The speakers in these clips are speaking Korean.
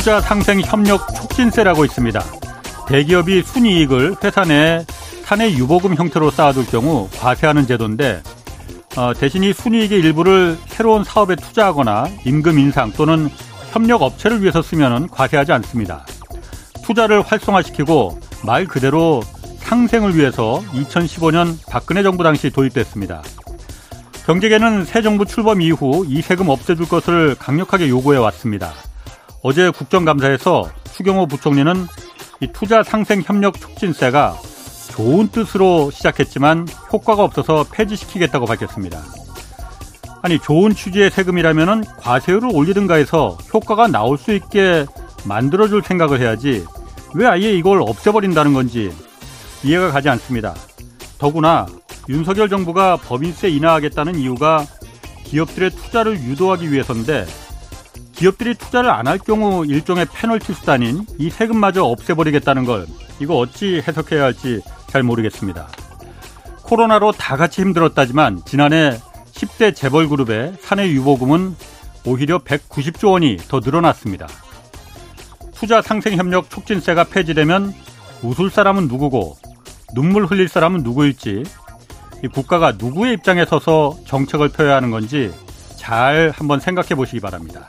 투자 상생 협력 촉진세라고 있습니다. 대기업이 순이익을 회사 내 사내 유보금 형태로 쌓아둘 경우 과세하는 제도인데 어, 대신 이 순이익의 일부를 새로운 사업에 투자하거나 임금 인상 또는 협력 업체를 위해서 쓰면 과세하지 않습니다. 투자를 활성화시키고 말 그대로 상생을 위해서 2015년 박근혜 정부 당시 도입됐습니다. 경제계는 새 정부 출범 이후 이 세금 없애줄 것을 강력하게 요구해 왔습니다. 어제 국정감사에서 추경호 부총리는 이 투자 상생 협력 촉진세가 좋은 뜻으로 시작했지만 효과가 없어서 폐지시키겠다고 밝혔습니다. 아니 좋은 취지의 세금이라면 과세율을 올리든가 해서 효과가 나올 수 있게 만들어줄 생각을 해야지 왜 아예 이걸 없애버린다는 건지 이해가 가지 않습니다. 더구나 윤석열 정부가 법인세 인하하겠다는 이유가 기업들의 투자를 유도하기 위해서인데 기업들이 투자를 안 할 경우 일종의 페널티 수단인 이 세금마저 없애버리겠다는 걸 이거 어찌 해석해야 할지 잘 모르겠습니다. 코로나로 다 같이 힘들었다지만 지난해 10대 재벌 그룹의 사내 유보금은 오히려 190조 원이 더 늘어났습니다. 투자 상생 협력 촉진세가 폐지되면 웃을 사람은 누구고 눈물 흘릴 사람은 누구일지 이 국가가 누구의 입장에 서서 정책을 펴야 하는 건지 잘 한번 생각해 보시기 바랍니다.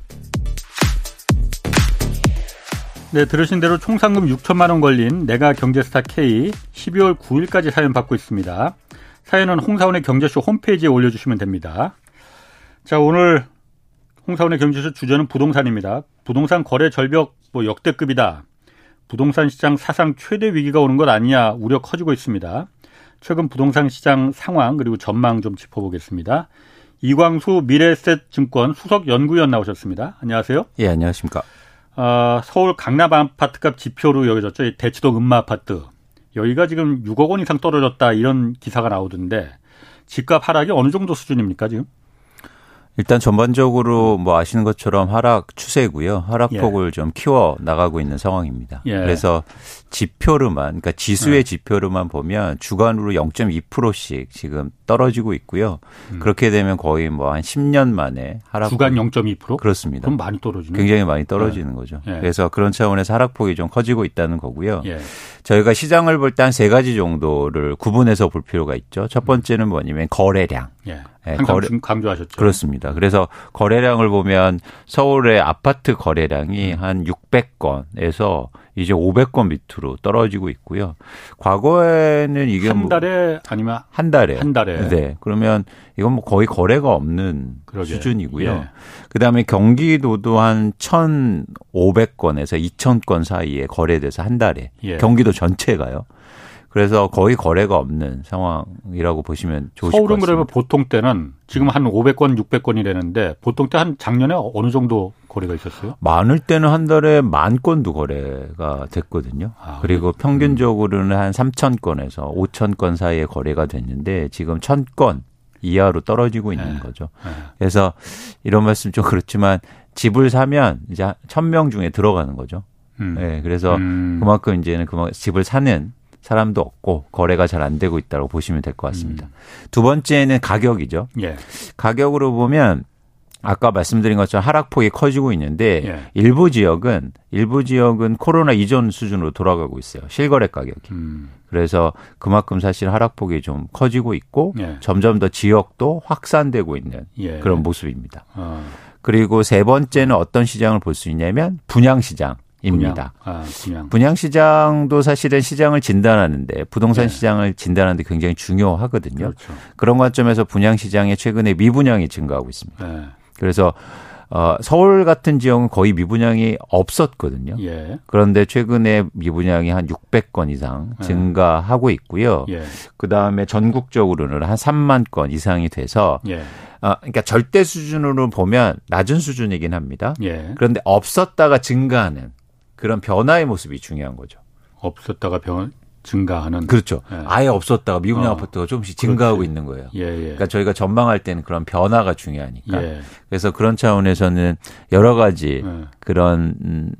네, 들으신 대로 총 상금 6천만 원 걸린 내가 경제스타 K 12월 9일까지 사연 받고 있습니다. 사연은 홍사원의 경제쇼 홈페이지에 올려주시면 됩니다. 자, 오늘 홍사원의 경제쇼 주제는 부동산입니다. 부동산 거래 절벽 뭐 역대급이다. 부동산 시장 사상 최대 위기가 오는 것 아니냐 우려 커지고 있습니다. 최근 부동산 시장 상황 그리고 전망 좀 짚어보겠습니다. 이광수 미래에셋 증권 수석 연구위원 나오셨습니다. 안녕하세요. 예, 안녕하십니까. 어, 서울 강남 아파트값 지표로 여겨졌죠. 대치동 음마 아파트. 여기가 지금 6억 원 이상 떨어졌다 이런 기사가 나오던데 집값 하락이 어느 정도 수준입니까 지금? 일단 전반적으로 뭐 아시는 것처럼 하락 추세고요. 하락폭을 예. 좀 키워 나가고 있는 상황입니다. 예. 그래서 지표로만 그러니까 지수의 예. 지표로만 보면 주간으로 0.2%씩 지금 떨어지고 있고요. 음. 그렇게 되면 거의 뭐 한 10년 만에 하락 주간 0.2%? 그렇습니다. 그럼 많이 떨어지네. 굉장히 많이 떨어지는 예. 거죠. 예. 그래서 그런 차원에서 하락폭이 좀 커지고 있다는 거고요. 저희가 시장을 볼 때 한 세 가지 정도를 구분해서 볼 필요가 있죠. 첫 번째는 뭐냐면 거래량. 네, 거래, 강조하셨죠. 그렇습니다. 그래서 거래량을 보면 서울의 아파트 거래량이 음. 한 600건에서 이제 500건 밑으로 떨어지고 있고요. 과거에는 이게 한뭐 달에 뭐 아니면 한 달에 한 달에 네 그러면 이건 뭐 거의 거래가 없는 그러게. 수준이고요. 예. 그다음에 경기도도 한 1,500건에서 2,000건 사이에 거래돼서 한 달에 예. 경기도 전체가요. 그래서 거의 거래가 없는 상황이라고 보시면 좋으실 서울은 것 같습니다. 그러면 보통 때는 지금 한 500건, 600건이 되는데 보통 때 한 작년에 어느 정도 거래가 있었어요? 많을 때는 한 달에 만 건도 거래가 됐거든요. 아, 그리고 그래? 평균적으로는 한 3천 건에서 5천 건 사이에 거래가 됐는데 지금 1,000건 이하로 떨어지고 있는 네. 거죠. 네. 그래서 이런 말씀 좀 그렇지만 집을 사면 이제 1,000명 중에 들어가는 거죠. 음. 네, 그래서 음. 그만큼 이제는 그만 집을 사는 사람도 없고 거래가 잘 안 되고 있다고 보시면 될 것 같습니다. 음. 두 번째는 가격이죠. 예. 가격으로 보면 아까 말씀드린 것처럼 하락폭이 커지고 있는데 예. 일부 지역은 일부 지역은 코로나 이전 수준으로 돌아가고 있어요. 실거래 가격이. 음. 그래서 그만큼 사실 하락폭이 좀 커지고 있고 예. 점점 더 지역도 확산되고 있는 예. 그런 모습입니다. 어. 그리고 세 번째는 어떤 시장을 볼 수 있냐면 분양 시장. 입니다. 분양. 아, 분양. 분양 시장도 사실은 시장을 진단하는데 부동산 네. 시장을 진단하는데 굉장히 중요하거든요. 그렇죠. 그런 관점에서 분양 시장에 최근에 미분양이 증가하고 있습니다. 네. 그래서 어, 서울 같은 지역은 거의 미분양이 없었거든요. 예. 그런데 최근에 미분양이 한 600건 이상 예. 증가하고 있고요. 예. 그 다음에 전국적으로는 한 3만 건 이상이 돼서 예. 어, 그러니까 절대 수준으로 보면 낮은 수준이긴 합니다. 예. 그런데 없었다가 증가하는 그런 변화의 모습이 중요한 거죠. 없었다가 변, 증가하는 그렇죠. 예. 아예 없었다가 미분양 어. 아파트가 조금씩 증가하고 그렇지. 있는 거예요. 예, 예. 그러니까 저희가 전망할 때는 그런 변화가 중요하니까. 예. 그래서 그런 차원에서는 여러 가지 예. 그런 음,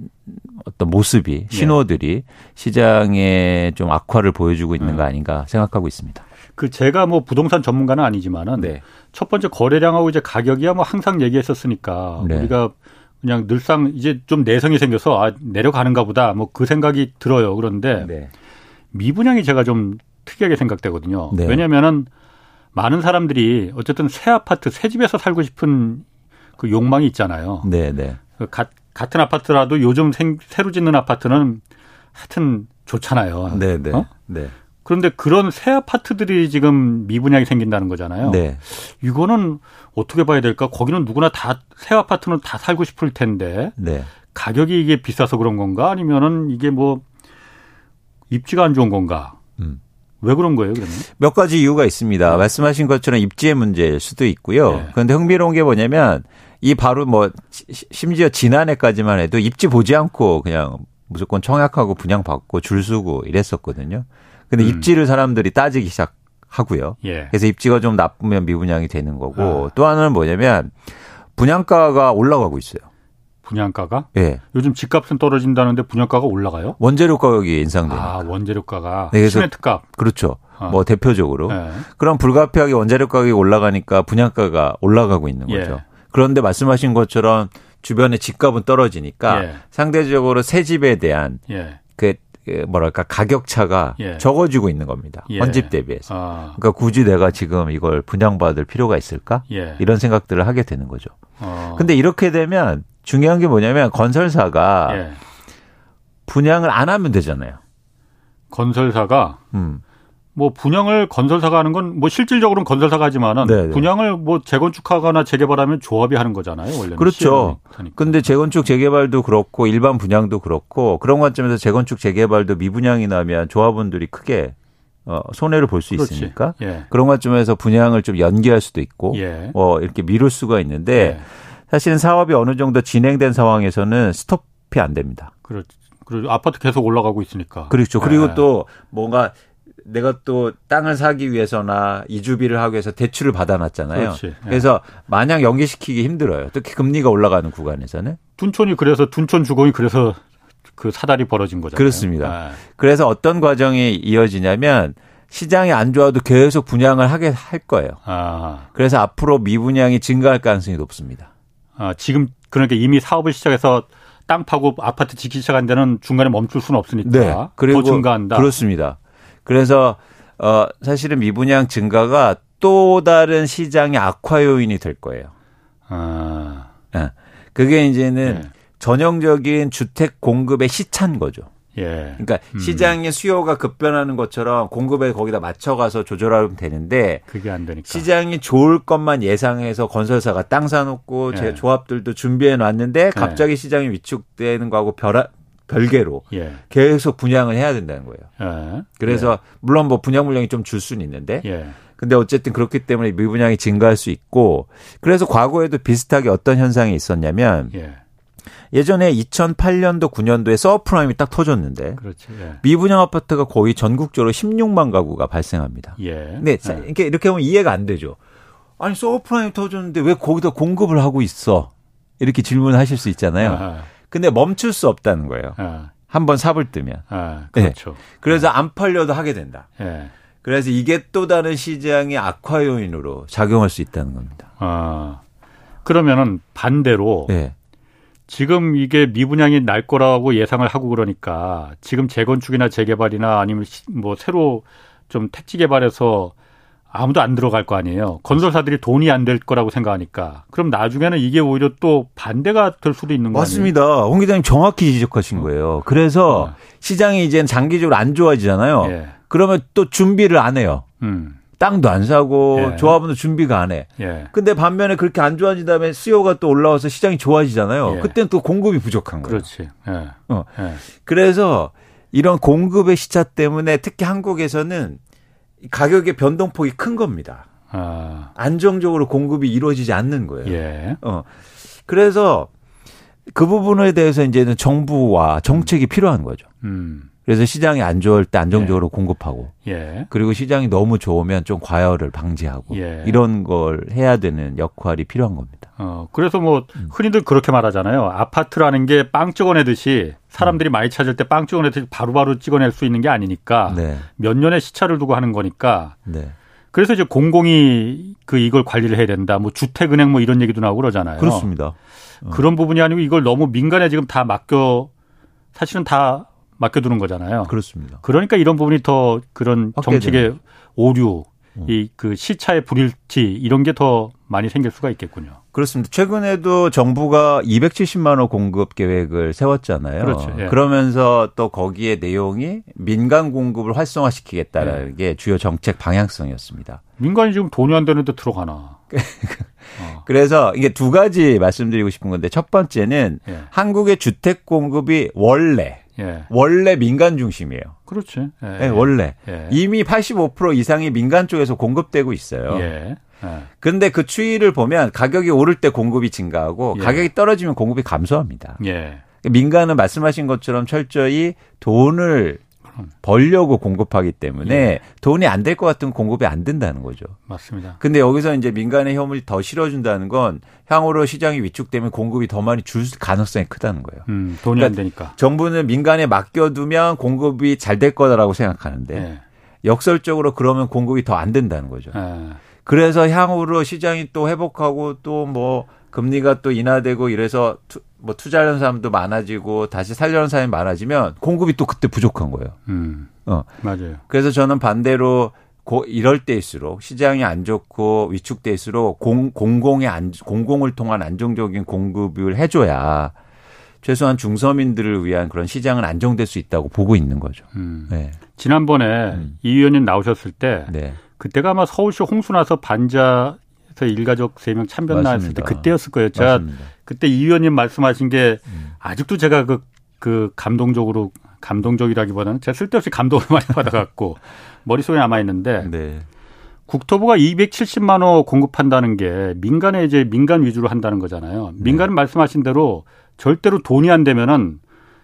어떤 모습이 예. 신호들이 시장에 좀 악화를 보여주고 있는 거 아닌가 생각하고 있습니다. 그 제가 뭐 부동산 전문가는 아니지만은 네. 첫 번째 거래량하고 이제 가격이야 뭐 항상 얘기했었으니까 네. 우리가 그냥 늘상 이제 좀 내성이 생겨서 아 내려가는가 보다 뭐 그 생각이 들어요. 그런데 네. 미분양이 제가 좀 특이하게 생각되거든요. 네. 왜냐면은 많은 사람들이 어쨌든 새 아파트, 새 집에서 살고 싶은 그 욕망이 있잖아요. 네, 네. 그 가, 같은 아파트라도 요즘 생, 새로 짓는 아파트는 하여튼 좋잖아요. 네, 네. 어? 네. 그런데 그런 새 아파트들이 지금 미분양이 생긴다는 거잖아요. 네. 이거는 어떻게 봐야 될까? 거기는 누구나 다 새 아파트는 다 살고 싶을 텐데 네. 가격이 이게 비싸서 그런 건가? 아니면은 이게 뭐 입지가 안 좋은 건가? 음. 왜 그런 거예요, 그러면? 몇 가지 이유가 있습니다. 네. 말씀하신 것처럼 입지의 문제일 수도 있고요. 네. 그런데 흥미로운 게 뭐냐면 이 바로 뭐 심지어 지난해까지만 해도 입지 보지 않고 그냥 무조건 청약하고 분양받고 줄 서고 이랬었거든요. 근데 음. 입지를 사람들이 따지기 시작하고요. 예. 그래서 입지가 좀 나쁘면 미분양이 되는 거고 아. 또 하나는 뭐냐면 분양가가 올라가고 있어요. 분양가가? 예. 요즘 집값은 떨어진다는데 분양가가 올라가요? 원재료 가격이 인상되니까. 아, 원재료 가가. 네, 시멘트값. 그렇죠. 어. 뭐 대표적으로. 네. 그럼 불가피하게 원재료 가격이 올라가니까 분양가가 올라가고 있는 예. 거죠. 예. 그런데 말씀하신 것처럼 주변에 집값은 떨어지니까 예. 상대적으로 새 집에 대한 예. 그, 그 뭐랄까 가격 차가 예. 적어지고 있는 겁니다. 예. 헌집 대비해서. 아. 그러니까 굳이 내가 지금 이걸 분양받을 필요가 있을까? 예. 이런 생각들을 하게 되는 거죠. 어. 근데 이렇게 되면 중요한 게 뭐냐면 건설사가 예. 분양을 안 하면 되잖아요. 건설사가 음. 뭐 분양을 건설사가 하는 건 뭐 실질적으로는 건설사가 하지만은 네네. 네. 분양을 뭐 재건축하거나 재개발하면 조합이 하는 거잖아요. 원래 그렇죠. 근데 재건축 재개발도 그렇고 일반 분양도 그렇고 그런 관점에서 재건축 재개발도 미분양이 나면 조합원들이 크게 어, 손해를 볼 수 있으니까 예. 그런 관점에서 분양을 좀 연기할 수도 있고 예. 뭐 이렇게 미룰 수가 있는데 예. 사실은 사업이 어느 정도 진행된 상황에서는 스톱이 안 됩니다. 그렇죠. 그리고 아파트 계속 올라가고 있으니까. 그렇죠. 그리고 네. 또 뭔가 내가 또 땅을 사기 위해서나 이주비를 하기 위해서 대출을 받아놨잖아요. 그렇지. 네. 그래서 마냥 연기시키기 힘들어요. 특히 금리가 올라가는 구간에서는. 둔촌이 그래서 둔촌 주공이 그래서 그 사달이 벌어진 거잖아요. 그렇습니다. 네. 그래서 어떤 과정이 이어지냐면 시장이 안 좋아도 계속 분양을 하게 할 거예요. 아. 그래서 앞으로 미분양이 증가할 가능성이 높습니다. 아, 지금 그러니까 이미 사업을 시작해서 땅 파고 아파트 짓기 시작한 데는 중간에 멈출 수는 없으니까 네. 그리고 더 증가한다. 그렇습니다. 그래서 어 사실은 미분양 증가가 또 다른 시장의 악화 요인이 될 거예요. 아. 네. 그게 이제는 네. 전형적인 주택 공급의 시차인 거죠. 예. 그러니까 음. 시장의 수요가 급변하는 것처럼 공급에 거기다 맞춰가서 조절하면 되는데 그게 안 되니까 시장이 좋을 것만 예상해서 건설사가 땅 사놓고 예. 제 조합들도 준비해 놨는데 예. 갑자기 예. 시장이 위축되는 거하고 별 별개로 예. 계속 분양을 해야 된다는 거예요. 예. 그래서 물론 뭐 분양 물량이 좀 줄 수는 있는데 근데 어쨌든 그렇기 때문에 미분양이 증가할 수 있고 그래서 과거에도 비슷하게 어떤 현상이 있었냐면 예전에 2008년도 9년도에 subprime이 딱 터졌는데 그렇지, 예. 미분양 아파트가 거의 전국적으로 16만 가구가 발생합니다. 예. 근데 예. 이렇게 이렇게 보면 이해가 안 되죠. 아니 서프라임 터졌는데 왜 거기다 공급을 하고 있어? 이렇게 질문하실 수 있잖아요. 아하. 근데 멈출 수 없다는 거예요. 아. 한번 삽을 뜨면. 아, 그렇죠. 네. 그래서 안 팔려도 하게 된다. 예. 그래서 이게 또 다른 시장의 악화 요인으로 작용할 수 있다는 겁니다. 아. 그러면은 반대로 네. 지금 이게 미분양이 날 거라고 예상을 하고 그러니까 지금 재건축이나 재개발이나 아니면 뭐 새로 좀 택지 개발해서 아무도 안 들어갈 거 아니에요. 건설사들이 돈이 안 될 거라고 생각하니까. 그럼 나중에는 이게 오히려 또 반대가 될 수도 있는 거예요. 맞습니다. 홍 기자님 정확히 지적하신 어. 거예요. 그래서 어. 시장이 이제 장기적으로 안 좋아지잖아요. 예. 그러면 또 준비를 안 해요. 음. 땅도 안 사고 예. 조합원도 준비가 안 해. 예. 근데 반면에 그렇게 안 좋아진 다음에 수요가 또 올라와서 시장이 좋아지잖아요. 예. 그때는 또 공급이 부족한 거예요. 그렇지. 예. 어. 예. 그래서 이런 공급의 시차 때문에 특히 한국에서는 가격의 변동폭이 큰 겁니다. 아. 안정적으로 공급이 이루어지지 않는 거예요. 예. 어. 그래서 그 부분에 대해서 이제는 정부와 정책이 음. 필요한 거죠. 음. 그래서 시장이 안 좋을 때 안정적으로 예. 공급하고 예. 그리고 시장이 너무 좋으면 좀 과열을 방지하고 예. 이런 걸 해야 되는 역할이 필요한 겁니다. 어, 그래서 뭐 음. 흔히들 그렇게 말하잖아요. 아파트라는 게 빵 찍어내듯이 사람들이 음. 많이 찾을 때 빵 찍어내듯이 바로바로 찍어낼 수 있는 게 아니니까 네. 몇 년의 시차를 두고 하는 거니까 네. 그래서 이제 공공이 그 이걸 관리를 해야 된다. 뭐 주택은행 뭐 이런 얘기도 나오고 그러잖아요. 그렇습니다. 어. 그런 부분이 아니고 이걸 너무 민간에 지금 다 맡겨 사실은 다 맡겨두는 거잖아요. 그렇습니다. 그러니까 이런 부분이 더 그런 정책의 오류, 음. 이그 시차의 불일치 이런 게 더 많이 생길 수가 있겠군요. 그렇습니다. 최근에도 정부가 270만 원 공급 계획을 세웠잖아요. 그렇죠. 예. 그러면서 또 거기에 내용이 민간 공급을 활성화시키겠다는 예. 게 주요 정책 방향성이었습니다. 민간이 지금 돈이 안 되는데 들어가나. 어. 그래서 이게 두 가지 말씀드리고 싶은 건데 첫 번째는 예. 한국의 주택 공급이 원래 예. 원래 민간 중심이에요. 그렇지. 예. 네, 원래 예. 이미 85% 이상이 민간 쪽에서 공급되고 있어요. 예. 그런데 그 추이를 보면 가격이 오를 때 공급이 증가하고 예. 가격이 떨어지면 공급이 감소합니다. 예. 민간은 말씀하신 것처럼 철저히 돈을 벌려고 공급하기 때문에 예. 돈이 안 될 것 같은 공급이 안 된다는 거죠. 맞습니다. 근데 여기서 이제 민간의 힘을 더 실어준다는 건 향후로 시장이 위축되면 공급이 더 많이 줄 가능성이 크다는 거예요. 음, 돈이 그러니까 안 되니까. 정부는 민간에 맡겨두면 공급이 잘 될 거다라고 생각하는데 예. 역설적으로 그러면 공급이 더 안 된다는 거죠. 예. 그래서 향후로 시장이 또 회복하고 또 뭐 금리가 또 인하되고 이래서 뭐 투자하는 사람도 많아지고 다시 살려는 사람이 많아지면 공급이 또 그때 부족한 거예요. 음. 어. 맞아요. 그래서 저는 반대로 고, 이럴 때일수록 시장이 안 좋고 위축될수록 공, 공공의 안, 공공을 통한 안정적인 공급을 해줘야 최소한 중서민들을 위한 그런 시장은 안정될 수 있다고 보고 있는 거죠. 음. 네. 지난번에 음. 이 의원님 나오셨을 때 네. 그때가 아마 서울시 홍수 나서 반자 그 일가족 세 명 참변 나왔을 때 그때였을 거예요. 제가 맞습니다. 그때 이 의원님 말씀하신 게 음. 아직도 제가 그, 그 감동적으로 감동적이라기보다는 제가 쓸데없이 감동을 많이 받아갖고 머릿속에 남아있는데 네. 국토부가 270만 원 공급한다는 게 민간에 이제 민간 위주로 한다는 거잖아요. 네. 민간은 네. 말씀하신 대로 절대로 돈이 안 되면은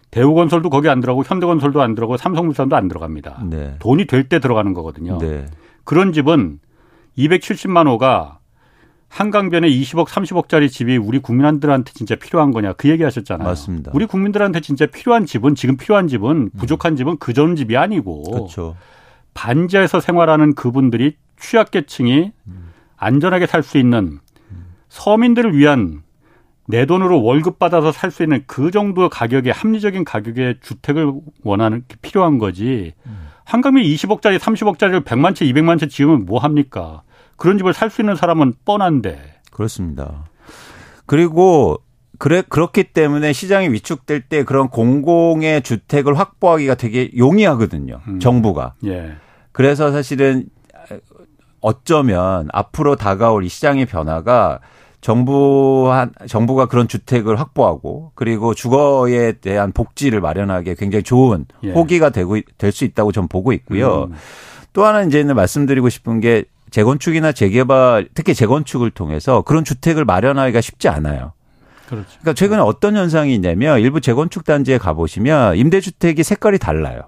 대우건설도 거기 안 들어가고 현대건설도 안 들어가고 삼성물산도 안 들어갑니다. 네. 돈이 될 때 들어가는 거거든요. 네. 그런 집은 270만 호가 한강변에 20억, 30억짜리 집이 우리 국민들한테 진짜 필요한 거냐 그 얘기 하셨잖아요. 맞습니다. 우리 국민들한테 진짜 필요한 집은 지금 필요한 집은 부족한 집은 그 전 집이 아니고 그렇죠. 반지하에서 생활하는 그분들이 취약계층이 안전하게 살 수 있는 서민들을 위한 내 돈으로 월급 받아서 살 수 있는 그 정도 가격의 합리적인 가격의 주택을 원하는 게 필요한 거지. 한강에 20억짜리, 30억짜리를 100만 채, 200만 채 지으면 뭐 합니까? 그런 집을 살 수 있는 사람은 뻔한데. 그렇습니다. 그리고 그래 그렇기 때문에 시장이 위축될 때 그런 공공의 주택을 확보하기가 되게 용이하거든요. 음. 정부가. 예. 그래서 사실은 어쩌면 앞으로 다가올 이 시장의 변화가 정부 한 정부가 그런 주택을 확보하고 그리고 주거에 대한 복지를 마련하기에 굉장히 좋은 예. 호기가 되고 될 수 있다고 저는 보고 있고요. 음. 또 하나 이제는 말씀드리고 싶은 게 재건축이나 재개발, 특히 재건축을 통해서 그런 주택을 마련하기가 쉽지 않아요. 그렇죠. 그러니까 최근에 어떤 현상이 있냐면 일부 재건축 단지에 가보시면 임대주택이 색깔이 달라요.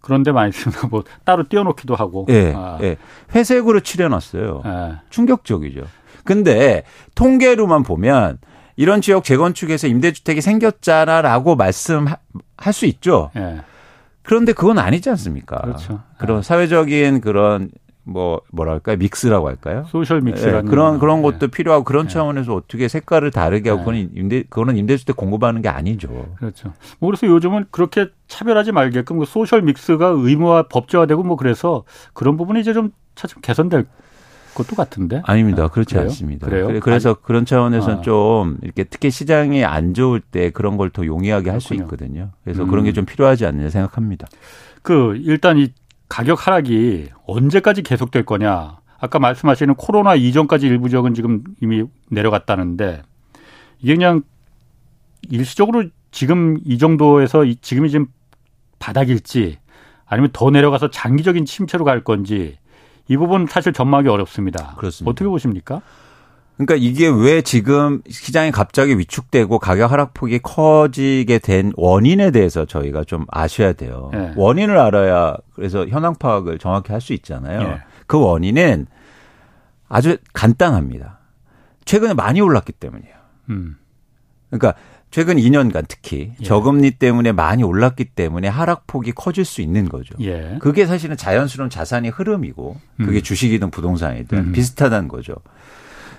그런데 많이 있습니다. 뭐 따로 띄워놓기도 하고. 예. 아. 예. 회색으로 칠해놨어요. 예. 충격적이죠. 근데 통계로만 보면 이런 지역 재건축에서 임대주택이 생겼잖아라고 말씀할 수 있죠. 예. 그런데 그건 아니지 않습니까? 그렇죠. 그런 사회적인 그런 뭐 뭐랄까요 mix라고 할까요? social mix라는 네, 그런 그런 것도 네. 필요하고 그런 네. 차원에서 어떻게 색깔을 다르게 하고 그건 임대 그거는 임대주택 공급하는 게 아니죠. 그렇죠. 뭐 그래서 요즘은 그렇게 차별하지 말게끔 그 social mix가 의무화 법제화되고 뭐 그래서 그런 부분이 이제 좀 차츰 개선될 것도 같은데. 아닙니다. 그렇지 그래요? 않습니다. 그래요? 그래서 아니, 그런 차원에서 아. 좀 이렇게 특히 시장이 안 좋을 때 그런 걸 더 용이하게 할 수 있거든요. 그래서 음. 그런 게 좀 필요하지 않느냐 생각합니다. 그 일단 이 가격 하락이 언제까지 계속될 거냐. 아까 말씀하시는 코로나 이전까지 일부 지역은 지금 이미 내려갔다는데 이게 그냥 일시적으로 지금 이 정도에서 지금이 지금 바닥일지 아니면 더 내려가서 장기적인 침체로 갈 건지 이 부분 사실 전망하기 어렵습니다. 그렇습니다. 어떻게 보십니까? 그러니까 이게 왜 지금 시장이 갑자기 위축되고 가격 하락폭이 커지게 된 원인에 대해서 저희가 좀 아셔야 돼요. 네. 원인을 알아야 그래서 현황 파악을 정확히 할 수 있잖아요. 네. 그 원인은 아주 간단합니다. 최근에 많이 올랐기 때문이에요. 음. 그러니까 최근 2년간 특히 예. 저금리 때문에 많이 올랐기 때문에 하락폭이 커질 수 있는 거죠. 예. 그게 사실은 자연스러운 자산의 흐름이고 그게 음. 주식이든 부동산이든 음. 비슷하다는 거죠.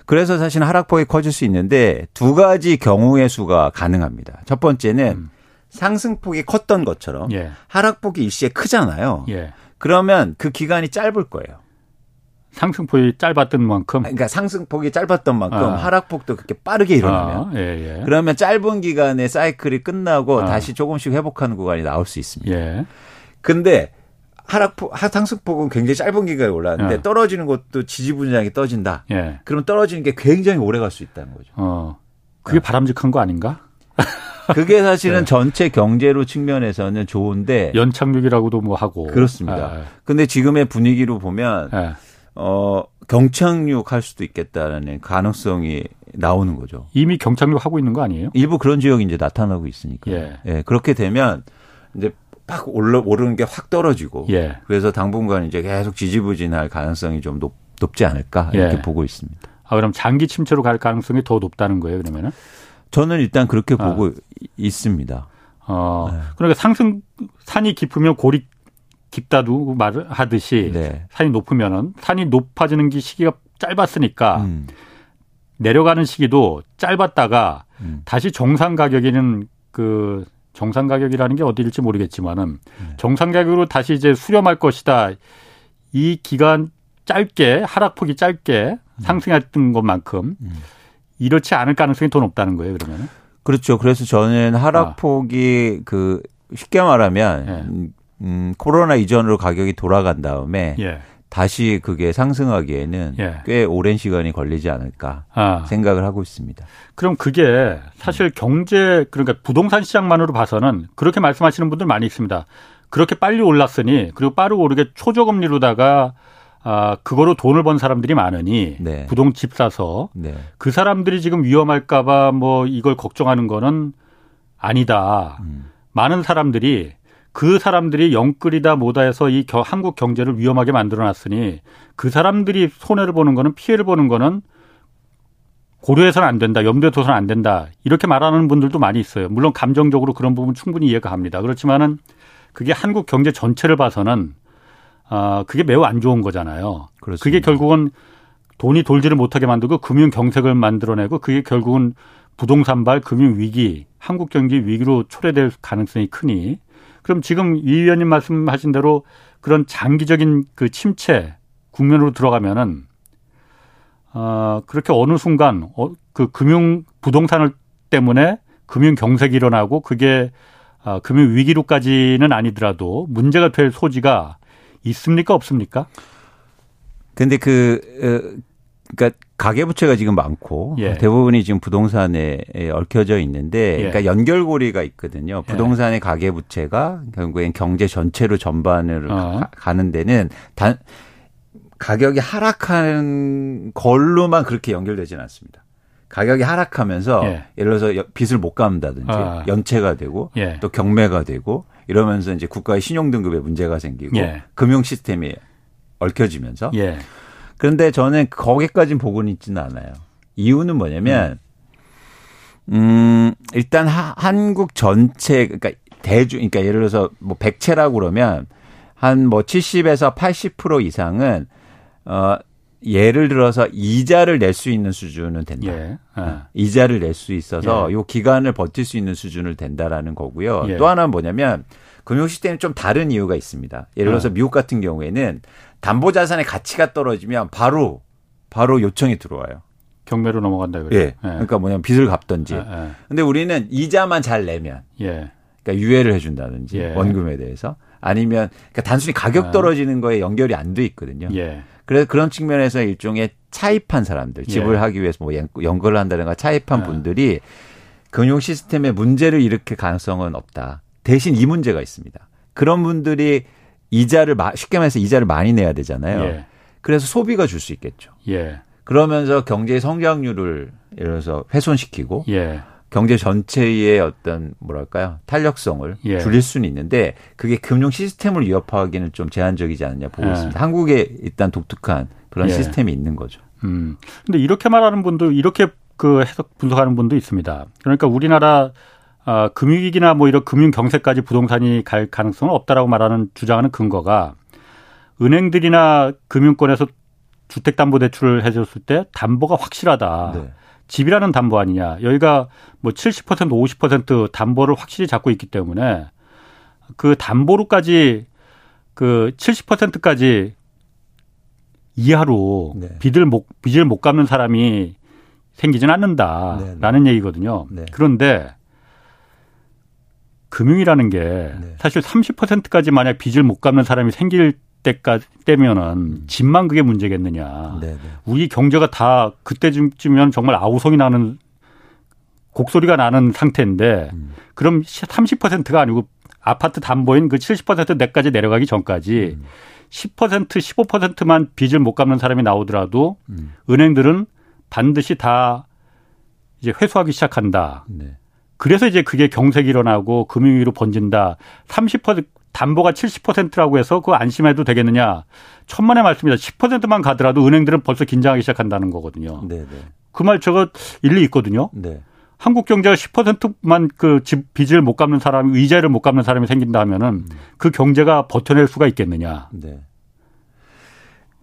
그래서 사실 하락폭이 커질 수 있는데 두 가지 경우의 수가 가능합니다. 첫 번째는 음. 상승폭이 컸던 것처럼 예. 하락폭이 일시에 크잖아요. 예. 그러면 그 기간이 짧을 거예요. 상승폭이 짧았던 만큼 그러니까 상승폭이 짧았던 만큼 아. 하락폭도 그렇게 빠르게 일어나면 아. 예, 예. 그러면 짧은 기간에 사이클이 끝나고 아. 다시 조금씩 회복하는 구간이 나올 수 있습니다. 예. 근데 하락폭 상승폭은 굉장히 짧은 기간에 올랐는데 예. 떨어지는 것도 지지부진하게 떠진다. 예. 그럼 떨어지는 게 굉장히 오래 갈 수 있다는 거죠. 어. 그게 어. 바람직한 거 아닌가? 그게 사실은 네. 전체 경제로 측면에서는 좋은데 연착륙이라고도 뭐 하고 그렇습니다. 아. 근데 지금의 분위기로 보면 네. 어, 경착륙 할 수도 있겠다는 가능성이 나오는 거죠. 이미 경착륙 하고 있는 거 아니에요? 일부 그런 지역이 이제 나타나고 있으니까. 예. 예 그렇게 되면 이제 팍 올라 오르는 게 확 떨어지고. 예. 그래서 당분간 이제 계속 지지부진할 가능성이 좀 높, 높지 않을까 이렇게 예. 보고 있습니다. 아 그럼 장기 침체로 갈 가능성이 더 높다는 거예요, 그러면은? 저는 일단 그렇게 아. 보고 있습니다. 어, 네. 그러니까 상승 산이 깊으면 골이 깊다도 말하듯이 네. 산이 높으면은 산이 높아지는 게 시기가 짧았으니까 음. 내려가는 시기도 짧았다가 음. 다시 정상 가격에는 그 정상 가격이라는 게 어디일지 모르겠지만은 네. 정상 가격으로 다시 이제 수렴할 것이다. 이 기간 짧게 하락폭이 짧게 음. 상승했던 것만큼 음. 이렇지 않을 가능성이 더 높다는 거예요. 그러면 그렇죠. 그래서 저는 하락폭이 아. 그 쉽게 말하면 네. 음, 코로나 이전으로 가격이 돌아간 다음에 예. 다시 그게 상승하기에는 예. 꽤 오랜 시간이 걸리지 않을까 아. 생각을 하고 있습니다. 그럼 그게 사실 경제 그러니까 부동산 시장만으로 봐서는 그렇게 말씀하시는 분들 많이 있습니다. 그렇게 빨리 올랐으니 그리고 빠르고 오르게 초저금리로다가 아, 그거로 돈을 번 사람들이 많으니 네. 부동 집 사서 네. 그 사람들이 지금 위험할까봐 뭐 이걸 걱정하는 거는 아니다. 음. 많은 사람들이 그 사람들이 영끌이다 뭐다 해서 이 겨, 한국 경제를 위험하게 만들어 놨으니 그 사람들이 손해를 보는 거는 피해를 보는 거는 고려해서는 안 된다. 염두에 둬서는 안 된다. 이렇게 말하는 분들도 많이 있어요. 물론 감정적으로 그런 부분 충분히 이해가 갑니다. 그렇지만은 그게 한국 경제 전체를 봐서는 아, 그게 매우 안 좋은 거잖아요. 그렇습니다. 그게 결국은 돈이 돌지를 못하게 만들고 금융 경색을 만들어내고 그게 결국은 부동산발 금융 위기, 한국 경제 위기로 초래될 가능성이 크니 그럼 지금 이 의원님 말씀하신 대로 그런 장기적인 그 침체 국면으로 들어가면은 어, 그렇게 어느 순간 어, 그 금융 부동산을 때문에 금융 경색이 일어나고 그게 어, 금융 위기로까지는 아니더라도 문제가 될 소지가 있습니까 없습니까? 근데 그 어, 그러니까 가계부채가 지금 많고 예. 대부분이 지금 부동산에 얽혀져 있는데 예. 그러니까 연결고리가 있거든요. 예. 부동산의 가계부채가 결국엔 경제 전체로 전반으로 어. 가, 는 데는 단 가격이 하락하는 걸로만 그렇게 연결되지는 않습니다. 가격이 하락하면서 예. 를 들어서 빚을 못 갚는다든지 아. 연체가 되고 예. 또 경매가 되고 이러면서 이제 국가의 신용등급에 문제가 생기고 예. 금융 시스템이 얽혀지면서 예. 그런데 저는 거기까지는 보고는 있지는 않아요. 이유는 뭐냐면, 음, 일단 하, 한국 전체, 그러니까 대주, 그러니까 예를 들어서 뭐 100채라고 그러면 한 뭐 70에서 80% 이상은, 어, 예를 들어서 이자를 낼 수 있는 수준은 된다. 예. 아. 이자를 낼 수 있어서 예. 요 기간을 버틸 수 있는 수준을 된다라는 거고요. 예. 또 하나는 뭐냐면 금융 시스템이 좀 다른 이유가 있습니다. 예를 들어서 네. 미국 같은 경우에는 담보 자산의 가치가 떨어지면 바로 바로 요청이 들어와요. 경매로 넘어간다 그래요. 예. 예. 그러니까 뭐냐면 빚을 갚던지. 예, 예. 근데 우리는 이자만 잘 내면 예. 그러니까 유예를 해 준다든지 예. 원금에 대해서 아니면 그러니까 단순히 가격 아. 떨어지는 거에 연결이 안 돼 있거든요. 예. 그래서 그런 측면에서 일종의 차입한 사람들, 집을 예. 하기 위해서 뭐 연결을 한다든가 차입한 분들이 금융 시스템에 문제를 일으킬 가능성은 없다. 대신 이 문제가 있습니다. 그런 분들이 이자를 쉽게 말해서 이자를 많이 내야 되잖아요. 그래서 소비가 줄 수 있겠죠. 예. 그러면서 경제 성장률을 예를 들어서 훼손시키고 예. 경제 전체의 어떤 뭐랄까요 탄력성을 예. 줄일 수는 있는데 그게 금융 시스템을 위협하기는 좀 제한적이지 않느냐 보고 예. 있습니다. 한국에 일단 독특한 그런 예. 시스템이 있는 거죠. 음. 근데 이렇게 말하는 분도 이렇게 그 해석 분석하는 분도 있습니다. 그러니까 우리나라 아, 금융위기나 뭐 이런 금융 경세까지 부동산이 갈 가능성은 없다라고 말하는 주장하는 근거가 은행들이나 금융권에서 주택담보대출을 해줬을 때 담보가 확실하다. 네. 집이라는 담보 아니냐. 여기가 뭐 70% 50% 담보를 확실히 잡고 있기 때문에 그 담보로까지 그 70%까지 이하로 네. 빚을 못 빚을 못 갚는 사람이 생기진 않는다라는 네, 네. 얘기거든요. 네. 그런데 금융이라는 게 네. 사실 30%까지 만약 빚을 못 갚는 사람이 생길 때까지 때면은 음. 집만 그게 문제겠느냐. 네네. 네. 우리 경제가 다 그때쯤이면 정말 아우성이 나는 곡소리가 나는 상태인데 음. 그럼 30%가 아니고 아파트 담보인 그 70% 내까지 내려가기 전까지 음. 10% 15%만 빚을 못 갚는 사람이 나오더라도 음. 은행들은 반드시 다 이제 회수하기 시작한다. 네. 그래서 이제 그게 경색이 일어나고 금융위로 번진다. 30% 담보가 70%라고 해서 그거 안심해도 되겠느냐. 천만의 말씀이다. 10%만 가더라도 은행들은 벌써 긴장하기 시작한다는 거거든요. 네, 네. 그말 저거 일리 있거든요. 네. 한국 경제가 10%만 그 집 빚을 못 갚는 사람이 의자를 못 갚는 사람이 생긴다 하면은 음. 그 경제가 버텨낼 수가 있겠느냐. 네.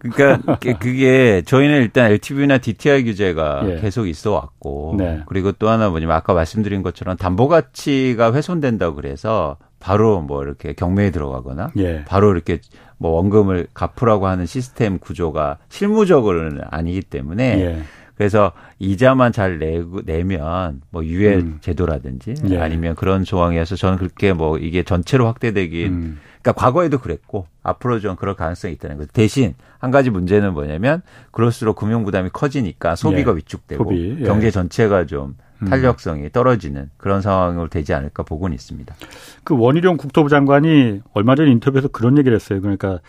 그러니까 그게 저희는 일단 LTV나 DTI 규제가 예. 계속 있어 왔고 네. 그리고 또 하나 뭐냐면 아까 말씀드린 것처럼 담보 가치가 훼손된다고 그래서 바로 뭐 이렇게 경매에 들어가거나 예. 바로 이렇게 뭐 원금을 갚으라고 하는 시스템 구조가 실무적으로는 아니기 때문에 예. 그래서 이자만 잘 내고 내면 뭐 유예 음. 제도라든지 예. 아니면 그런 조항에서 저는 그렇게 뭐 이게 전체로 확대되긴 음. 그러니까 과거에도 그랬고 앞으로 좀 그럴 가능성이 있다는 거죠. 대신 한 가지 문제는 뭐냐면 그럴수록 금융 부담이 커지니까 소비가 예. 위축되고 소비. 예. 경제 전체가 좀 음. 탄력성이 떨어지는 그런 상황으로 되지 않을까 보고는 있습니다. 그 원희룡 국토부 장관이 얼마 전 인터뷰에서 그런 얘기를 했어요. 그러니까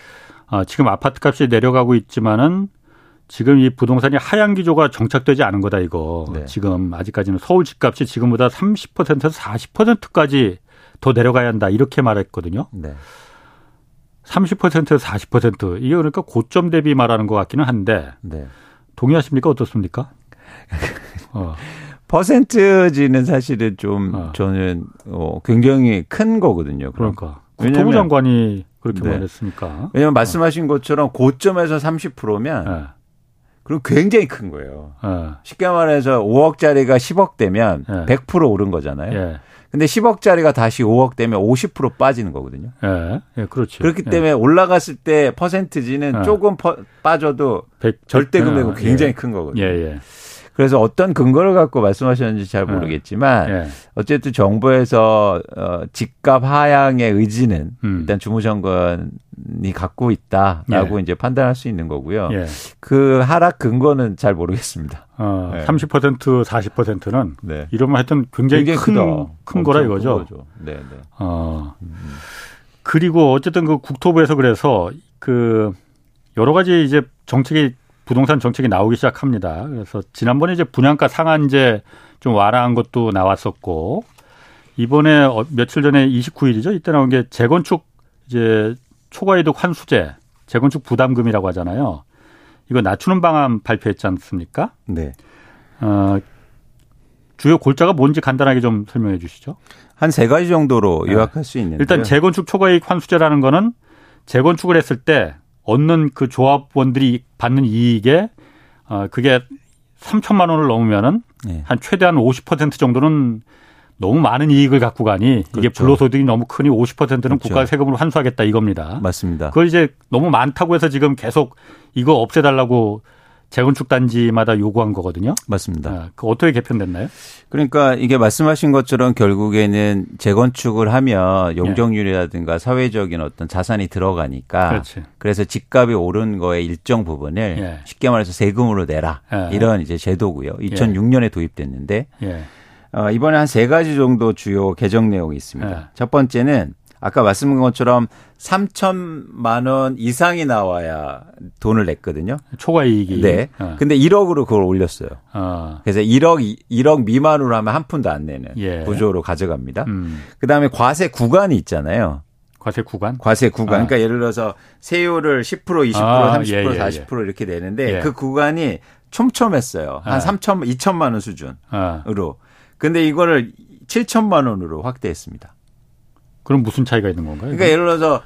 아, 지금 아파트 값이 내려가고 있지만은 지금 이 부동산이 하향 기조가 정착되지 않은 거다 이거. 네. 지금 아직까지는 서울 집값이 지금보다 30%에서 40%까지 더 내려가야 한다 이렇게 말했거든요. 네. 30%에서 40% 이게 그러니까 고점 대비 말하는 것 같기는 한데 네. 동의하십니까 어떻습니까? 어. 퍼센트지는 사실은 좀 어. 저는 어, 굉장히 큰 거거든요. 그럼. 그러니까 국토부 장관이 그렇게 네. 말했으니까. 왜냐하면 말씀하신 것처럼 고점에서 30%면 네. 그럼 굉장히 큰 거예요. 네. 쉽게 말해서 5억짜리가 10억 되면 네. 100% 오른 거잖아요. 네. 근데 10억짜리가 다시 5억 되면 50% 빠지는 거거든요. 예, 예 그렇죠. 그렇기 예. 때문에 올라갔을 때 퍼센트지는 예. 조금 퍼, 빠져도 100, 절대 금액은 굉장히 큰 거거든요. 예, 예. 그래서 어떤 근거를 갖고 말씀하셨는지 잘 네. 모르겠지만 네. 어쨌든 정부에서 어 집값 하향의 의지는 음. 일단 주무정권이 갖고 있다라고 네. 이제 판단할 수 있는 거고요. 예. 그 하락 근거는 잘 모르겠습니다. 어, 네. 30% 40%는 네. 이러면 하여튼 굉장히, 굉장히 큰, 큰 거라 이거죠. 네, 네. 어. 음. 그리고 어쨌든 그 국토부에서 그래서 그 여러 가지 이제 정책이 부동산 정책이 나오기 시작합니다. 그래서 지난번에 이제 분양가 상한제 좀 완화한 것도 나왔었고 이번에 어, 며칠 전에 29일이죠. 이때 나온 게 재건축 이제 초과이득 환수제, 재건축 부담금이라고 하잖아요. 이거 낮추는 방안 발표했지 않습니까? 네. 어, 주요 골자가 뭔지 간단하게 좀 설명해 주시죠. 한 세 가지 정도로 네. 요약할 수 있는데 일단 재건축 초과이익 환수제라는 거는 재건축을 했을 때 얻는 그 조합원들이 받는 이익에 어 그게 3천만 원을 넘으면은 네. 한 최대한 50% 정도는 너무 많은 이익을 갖고 가니 그렇죠. 이게 불로소득이 너무 크니 50%는 그렇죠. 국가 세금으로 환수하겠다 이겁니다. 맞습니다. 그걸 이제 너무 많다고 해서 지금 계속 이거 없애달라고 재건축 단지마다 요구한 거거든요. 맞습니다. 아, 그 어떻게 개편됐나요? 그러니까 이게 말씀하신 것처럼 결국에는 재건축을 하면 용적률이라든가 예. 사회적인 어떤 자산이 들어가니까 그렇지. 그래서 집값이 오른 거에 일정 부분을 예. 쉽게 말해서 세금으로 내라 예. 이런 이제 제도고요. 2006년에 도입됐는데 예. 어, 이번에 한 세 가지 정도 주요 개정 내용이 있습니다. 예. 첫 번째는 아까 말씀한 것처럼 3천만 원 이상이 나와야 돈을 냈거든요. 초과 이익이. 네. 어. 근데 1억으로 그걸 올렸어요. 어. 그래서 1억 1억 미만으로 하면 한 푼도 안 내는 예. 구조로 가져갑니다. 음. 그다음에 과세 구간이 있잖아요. 과세 구간? 과세 구간. 아. 그러니까 예를 들어서 세율을 10% 20% 아, 30% 예, 예, 40% 예. 이렇게 내는데 예. 그 구간이 촘촘했어요. 한 아. 3천 2천만 원 수준으로. 아. 근데 이거를 7천만 원으로 확대했습니다. 그럼 무슨 차이가 있는 건가요? 그러니까 예를 들어서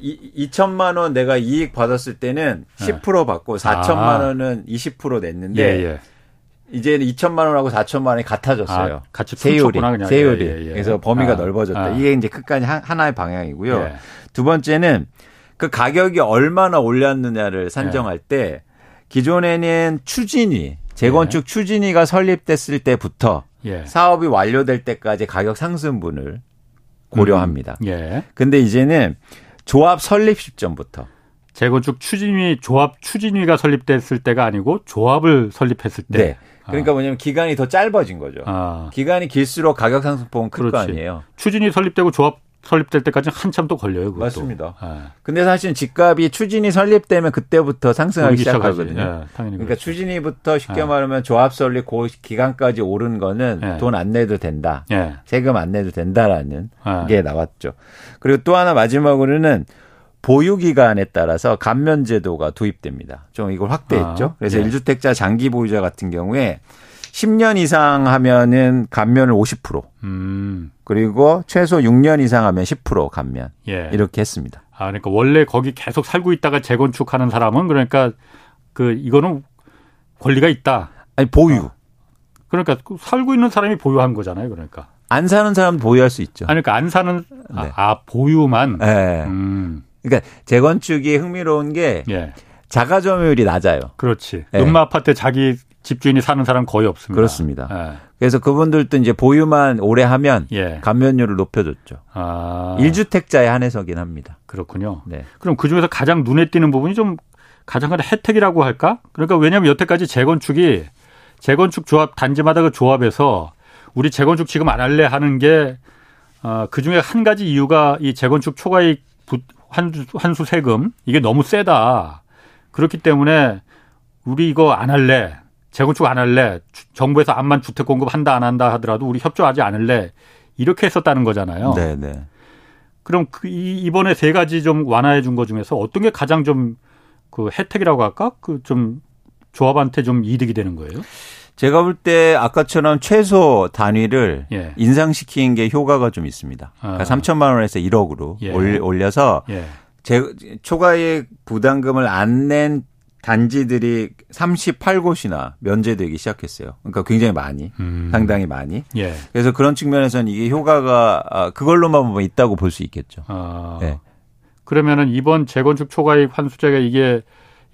2, 천만 원 내가 이익 받았을 때는 10% 받고 4천만 아. 원은 20% 냈는데 예, 예. 이제는 2천만 원하고 4천만 원이 같아졌어요. 아, 같이 세율이 세율이 예, 예, 예. 그래서 범위가 아, 널버졌다. 아. 이게 이제 끝까지 하나의 방향이고요. 예. 두 번째는 그 가격이 얼마나 올랐느냐를 산정할 때 기존에는 추진위 재건축 추진위가 설립됐을 때부터 사업이 완료될 때까지 가격 상승분을 고려합니다. 음. 예. 근데 이제는 조합 설립 시점부터 재건축 추진위 조합 추진위가 설립됐을 때가 아니고 조합을 설립했을 때. 네. 그러니까 아. 뭐냐면 기간이 더 짧아진 거죠. 아. 기간이 길수록 가격 상승폭은 클 거 아니에요. 추진이 설립되고 조합 설립될 때까지 한참 또 걸려요. 그것도. 맞습니다. 아. 근데 사실 집값이 추진이 설립되면 그때부터 상승하기 시작하거든요. 네, 그러니까 그렇죠. 추진이부터 쉽게 네. 말하면 조합 설립 그 기간까지 오른 거는 네. 돈안 내도 된다. 세금 안 내도 된다라는 게 나왔죠. 그리고 또 하나 마지막으로는 보유 기간에 따라서 감면 제도가 도입됩니다. 좀 이걸 확대했죠. 아, 그래서 예. 1주택자 장기 보유자 같은 경우에 10년 이상 하면은 감면을 50%. 음. 그리고 최소 6년 이상 하면 10% 감면. 예. 이렇게 했습니다. 아, 그러니까 원래 거기 계속 살고 있다가 재건축하는 사람은 그러니까 그 이거는 권리가 있다. 아니 보유. 어. 그러니까 그 살고 있는 사람이 보유한 거잖아요. 그러니까. 안 사는 사람 보유할 수 있죠. 아니, 그러니까 안 사는 아, 네. 아 보유만. 네. 음. 그러니까 재건축이 흥미로운 게 예. 자가 점유율이 낮아요. 그렇지. 네. 음마 아파트 자기 집주인이 사는 사람 거의 없습니다. 그렇습니다. 예. 그래서 그분들도 이제 보유만 오래 하면 예. 감면율을 높여줬죠. 아. 1주택자에 한해서긴 합니다. 그렇군요. 네. 그럼 그 중에서 가장 눈에 띄는 부분이 좀 가장 큰 혜택이라고 할까? 그러니까 왜냐하면 여태까지 재건축이 재건축 조합 단지마다 그 조합에서 우리 재건축 지금 안 할래 하는 게 어, 그 중에 한 가지 이유가 이 재건축 초과이익 환수, 환수 세금 이게 너무 세다. 그렇기 때문에 우리 이거 안 할래. 재건축 안 할래. 정부에서 암만 주택 공급한다 안 한다 하더라도 우리 협조하지 않을래. 이렇게 했었다는 거잖아요. 네, 네. 그럼 그 이번에 세 가지 좀 완화해 준것 중에서 어떤 게 가장 좀 그 혜택이라고 할까? 그 좀 조합한테 좀 이득이 되는 거예요? 제가 볼 때 아까처럼 최소 단위를 예. 인상시킨 게 효과가 좀 있습니다. 그러니까 아. 3천만 원에서 1억으로 예. 올려서 예. 제, 초과액 부담금을 안 낸 단지들이 38곳이나 면제되기 시작했어요. 그러니까 굉장히 많이, 음. 상당히 많이. 예. 그래서 그런 측면에서는 이게 효과가 아, 그걸로만 보면 있다고 볼 수 있겠죠. 아. 네. 그러면은 이번 재건축 초과익 환수제가 이게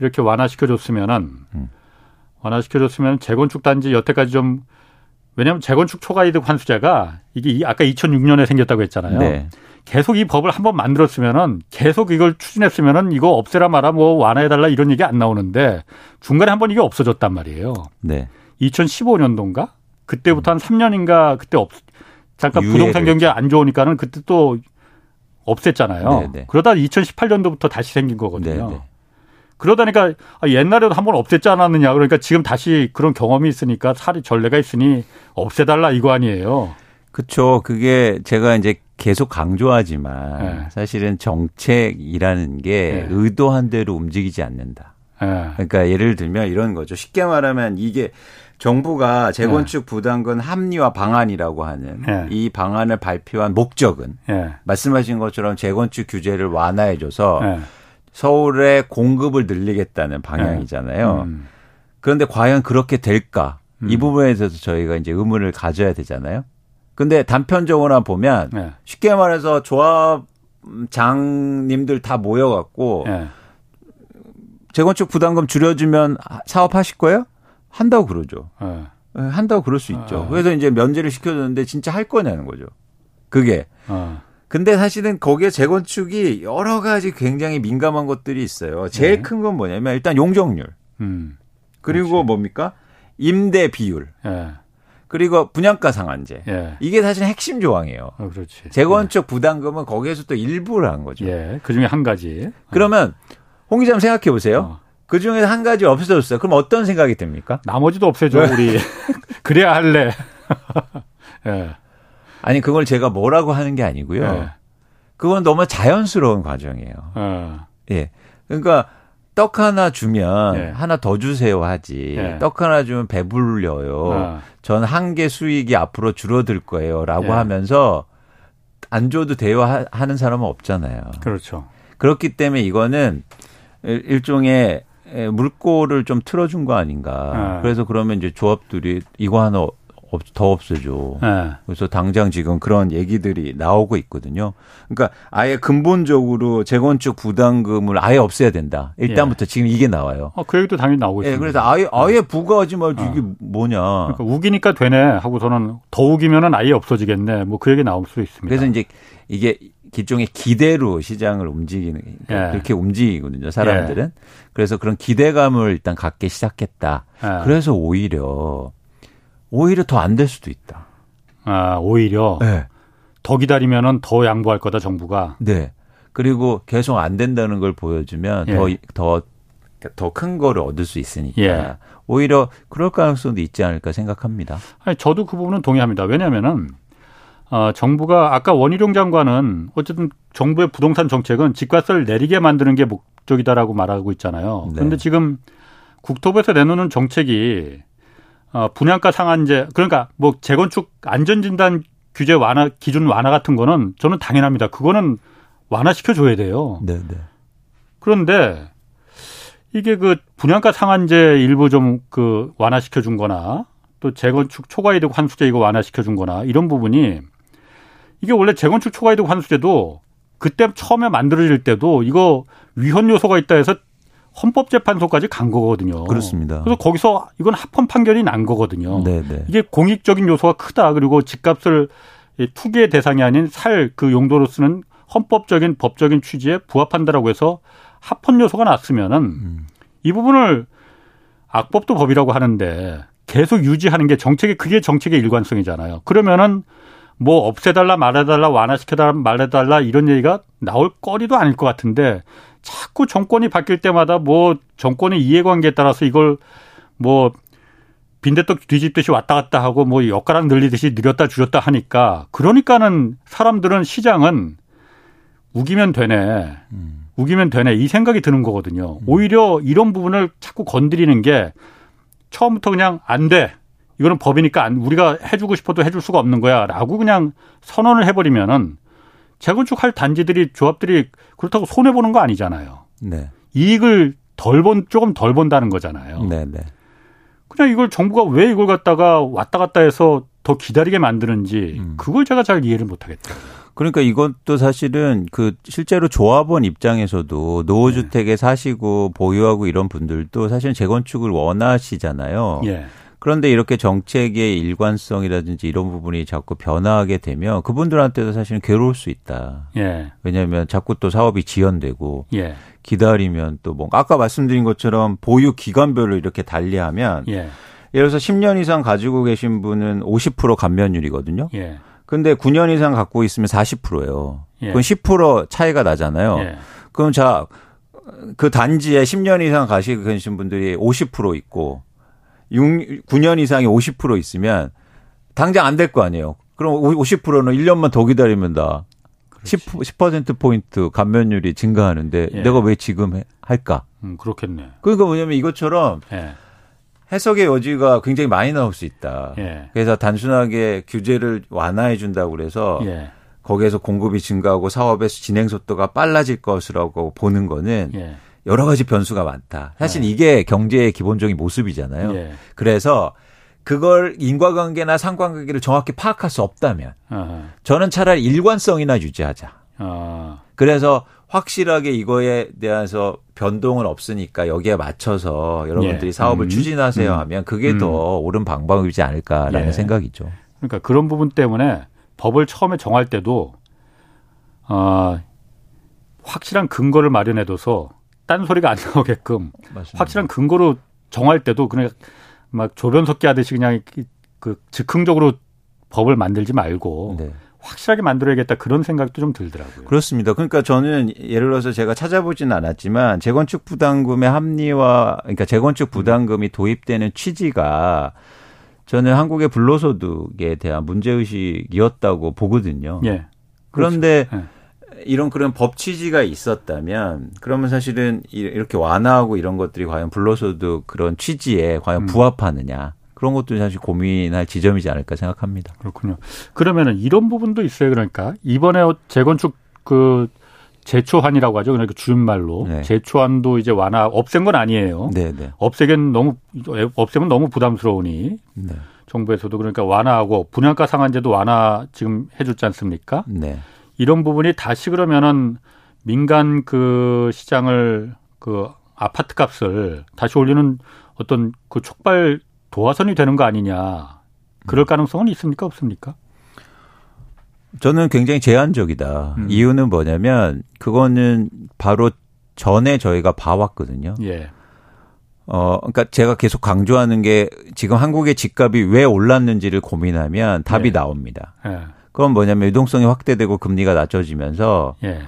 이렇게 완화시켜줬으면은 음. 완화시켜줬으면 재건축 단지 여태까지 좀 왜냐하면 재건축 초과이득 환수제가 이게 아까 2006년에 생겼다고 했잖아요. 네. 계속 이 법을 한번 만들었으면은 계속 이걸 추진했으면은 이거 없애라 마라 뭐 완화해달라 이런 얘기 안 나오는데 중간에 한번 이게 없어졌단 말이에요. 네. 2015년도인가? 그때부터 한 3년인가 그때 없, 잠깐 부동산 경기 안 좋으니까는 그때 또 없앴잖아요. 네네. 네. 그러다 2018년도부터 다시 생긴 거거든요. 네네. 네. 그러다니까 옛날에도 한 번 없앴지 않았느냐. 그러니까 지금 다시 그런 경험이 있으니까 살이 전례가 있으니 없애달라 이거 아니에요. 그렇죠. 그게 제가 이제 계속 강조하지만 네. 사실은 정책이라는 게 네. 의도한 대로 움직이지 않는다. 네. 그러니까 예를 들면 이런 거죠. 쉽게 말하면 이게 정부가 재건축 네. 부담금 합리화 방안이라고 하는 네. 이 방안을 발표한 목적은 네. 말씀하신 것처럼 재건축 규제를 완화해줘서 서울의 공급을 늘리겠다는 방향이잖아요. 음. 그런데 과연 그렇게 될까? 이 음. 부분에 대해서 저희가 이제 의문을 가져야 되잖아요. 근데 단편적으로만 보면 네. 쉽게 말해서 조합장님들 다 모여갖고 네. 재건축 부담금 줄여주면 사업하실 거예요? 한다고 그러죠. 네. 한다고 그럴 수 있죠. 그래서 이제 면제를 시켜줬는데 진짜 할 거냐는 거죠. 그게. 근데 사실은 거기에 재건축이 여러 가지 굉장히 민감한 것들이 있어요. 제일 네. 큰건 뭐냐면 일단 용적률. 음. 그리고 그렇지. 뭡니까? 임대 비율. 예. 그리고 분양가 상한제. 예. 이게 사실 핵심 조항이에요. 어, 그렇지. 재건축 예. 부담금은 거기에서 또 일부를 한 거죠. 예. 그 중에 한 가지. 그러면 홍 기자님 생각해 보세요. 어. 그 중에 한 가지 없어졌어요. 그럼 어떤 생각이 듭니까? 나머지도 없애줘, 우리. 그래야 할래. 예. 아니, 그걸 제가 뭐라고 하는 게 아니고요. 예. 그건 너무 자연스러운 과정이에요. 어. 예. 그러니까 떡 하나 주면 예. 하나 더 주세요 하지. 예. 떡 하나 주면 배불려요. 어. 전한 개 수익이 앞으로 줄어들 거예요라고 예. 하면서 안 줘도 돼요 하는 사람은 없잖아요. 그렇죠. 그렇기 때문에 이거는 일종의 물꼬를 좀 틀어준 거 아닌가. 아. 그래서 그러면 이제 조합들이 이거 하나 더 없어져. 네. 그래서 당장 지금 그런 얘기들이 나오고 있거든요. 그러니까 아예 근본적으로 재건축 부담금을 아예 없애야 된다. 일단부터 예. 지금 이게 나와요. 어, 그 얘기도 당연히 나오고 있습니다. 예, 그래서 아예 아예 부과하지 말지 어. 이게 뭐냐. 그러니까 우기니까 되네 하고서는 더 우기면은 아예 없어지겠네. 뭐 그 얘기 나올 수 있습니다. 그래서 이제 이게 일종의 기대로 시장을 움직이는 그러니까 예. 그렇게 움직이거든요 사람들은 예. 그래서 그런 기대감을 일단 갖기 시작했다 예. 그래서 오히려 오히려 더 안 될 수도 있다. 아, 오히려 네. 더 기다리면은 더 양보할 거다 정부가. 네. 그리고 계속 안 된다는 걸 보여주면 예. 더더 더 큰 거를 얻을 수 있으니까 예. 오히려 그럴 가능성도 있지 않을까 생각합니다. 아니, 저도 그 부분은 동의합니다. 왜냐하면은 어, 정부가 아까 원희룡 장관은 어쨌든 정부의 부동산 정책은 집값을 내리게 만드는 게 목적이다라고 말하고 있잖아요. 네. 그런데 지금 국토부에서 내놓는 정책이 어, 분양가 상한제 그러니까 뭐 재건축 안전진단 규제 완화 기준 완화 같은 거는 저는 당연합니다. 그거는 완화시켜 줘야 돼요. 네, 네. 그런데 이게 그 분양가 상한제 일부 좀 그 완화시켜 준 거나 또 재건축 초과이득 환수제 이거 완화시켜 준 거나 이런 부분이 이게 원래 재건축 초과이득 환수제도 그때 처음에 만들어질 때도 이거 위헌 요소가 있다 해서 헌법재판소까지 간 거거든요. 그렇습니다. 그래서 거기서 이건 합헌 판결이 난 거거든요. 네네. 네. 이게 공익적인 요소가 크다. 그리고 집값을 투기의 대상이 아닌 살 그 용도로 쓰는 헌법적인 법적인 취지에 부합한다라고 해서 합헌 요소가 났으면은 음. 이 부분을 악법도 법이라고 하는데 계속 유지하는 게 정책의 그게 정책의 일관성이잖아요. 그러면은 뭐 없애달라 말해달라 완화시켜달라 말해달라 이런 얘기가 나올 거리도 아닐 것 같은데 자꾸 정권이 바뀔 때마다 뭐 정권의 이해관계에 따라서 이걸 뭐 빈대떡 뒤집듯이 왔다 갔다 하고 뭐 엿가락 늘리듯이 늘렸다 줄였다 하니까 그러니까는 사람들은 시장은 우기면 되네. 음. 우기면 되네. 이 생각이 드는 거거든요. 음. 오히려 이런 부분을 자꾸 건드리는 게 처음부터 그냥 안 돼. 이거는 법이니까 우리가 해주고 싶어도 해줄 수가 없는 거야. 라고 그냥 선언을 해버리면은 재건축할 단지들이 조합들이 그렇다고 손해 보는 거 아니잖아요. 네. 이익을 덜본 조금 덜 본다는 거잖아요. 네, 네. 그냥 이걸 정부가 왜 이걸 갖다가 왔다 갔다 해서 더 기다리게 만드는지 음. 그걸 제가 잘 이해를 못 하겠다. 그러니까 이것도 사실은 그 실제로 조합원 입장에서도 노후주택에 네. 사시고 보유하고 이런 분들도 사실은 재건축을 원하시잖아요. 예. 그런데 이렇게 정책의 일관성이라든지 이런 부분이 자꾸 변화하게 되면 그분들한테도 사실은 괴로울 수 있다. 예. 왜냐하면 자꾸 또 사업이 지연되고 예. 기다리면 또 뭔가 아까 말씀드린 것처럼 보유 기간별로 이렇게 달리하면 예. 예를 들어서 10년 이상 가지고 계신 분은 50% 감면율이거든요. 예. 근데 9년 이상 갖고 있으면 40%예요. 예. 그럼 10% 차이가 나잖아요. 예. 그럼 자, 그 단지에 10년 이상 가시고 계신 분들이 50% 있고 6, 9년 이상이 50% 있으면 당장 안 될 거 아니에요. 그럼 50%는 1년만 더 기다리면 다 10, 10%포인트 감면율이 증가하는데 예. 내가 왜 지금 할까? 음, 그렇겠네. 그러니까 뭐냐면 이것처럼 예. 해석의 여지가 굉장히 많이 나올 수 있다. 예. 그래서 단순하게 규제를 완화해 준다고 그래서 예. 거기에서 공급이 증가하고 사업의 진행 속도가 빨라질 것이라고 보는 거는 예. 여러 가지 변수가 많다. 사실 네. 이게 경제의 기본적인 모습이잖아요. 예. 그래서 그걸 인과관계나 상관관계를 정확히 파악할 수 없다면 어허. 저는 차라리 일관성이나 유지하자. 어. 그래서 확실하게 이거에 대해서 변동은 없으니까 여기에 맞춰서 여러분들이 예. 사업을 음. 추진하세요 음. 하면 그게 음. 더 옳은 방법이지 않을까라는 예. 생각이죠. 그러니까 그런 부분 때문에 법을 처음에 정할 때도 어, 확실한 근거를 마련해둬서 딴 소리가 안 나오게끔 맞습니다. 확실한 근거로 정할 때도 그냥 막 조변석기 하듯이 그냥 이- 그 즉흥적으로 법을 만들지 말고 네. 확실하게 만들어야겠다 그런 생각도 좀 들더라고요. 그렇습니다. 그러니까 저는 예를 들어서 제가 찾아보지는 않았지만 재건축 부담금의 합리화, 그러니까 재건축 부담금이 도입되는 취지가 저는 한국의 불로소득에 대한 문제의식이었다고 보거든요. 예. 그런데 그렇죠. 이런 그런 법 취지가 있었다면 그러면 사실은 이- 이렇게 완화하고 이런 것들이 과연 불로소득 그런 취지에 과연 음. 부합하느냐 그런 것도 사실 고민할 지점이지 않을까 생각합니다. 그렇군요. 그러면은 이런 부분도 있어요. 그러니까 이번에 재건축 그 재초안이라고 하죠. 그러니까 줄말로 네. 재초안도 이제 완화 없앤 건 아니에요. 네, 네. 없애긴 너무 없애면 너무 부담스러우니 네. 정부에서도 그러니까 완화하고 분양가 상한제도 완화 지금 해줬지 않습니까? 네. 이런 부분이 다시 그러면은 민간 그 시장을 그 아파트 값을 다시 올리는 어떤 그 촉발 도화선이 되는 거 아니냐. 그럴 가능성은 있습니까? 없습니까? 저는 굉장히 제한적이다. 음. 이유는 뭐냐면 그거는 바로 전에 저희가 봐왔거든요. 예. 어, 그러니까 제가 계속 강조하는 게 지금 한국의 집값이 왜 올랐는지를 고민하면 답이 네. 나옵니다. 예. 그건 뭐냐면 유동성이 확대되고 금리가 낮춰지면서 예.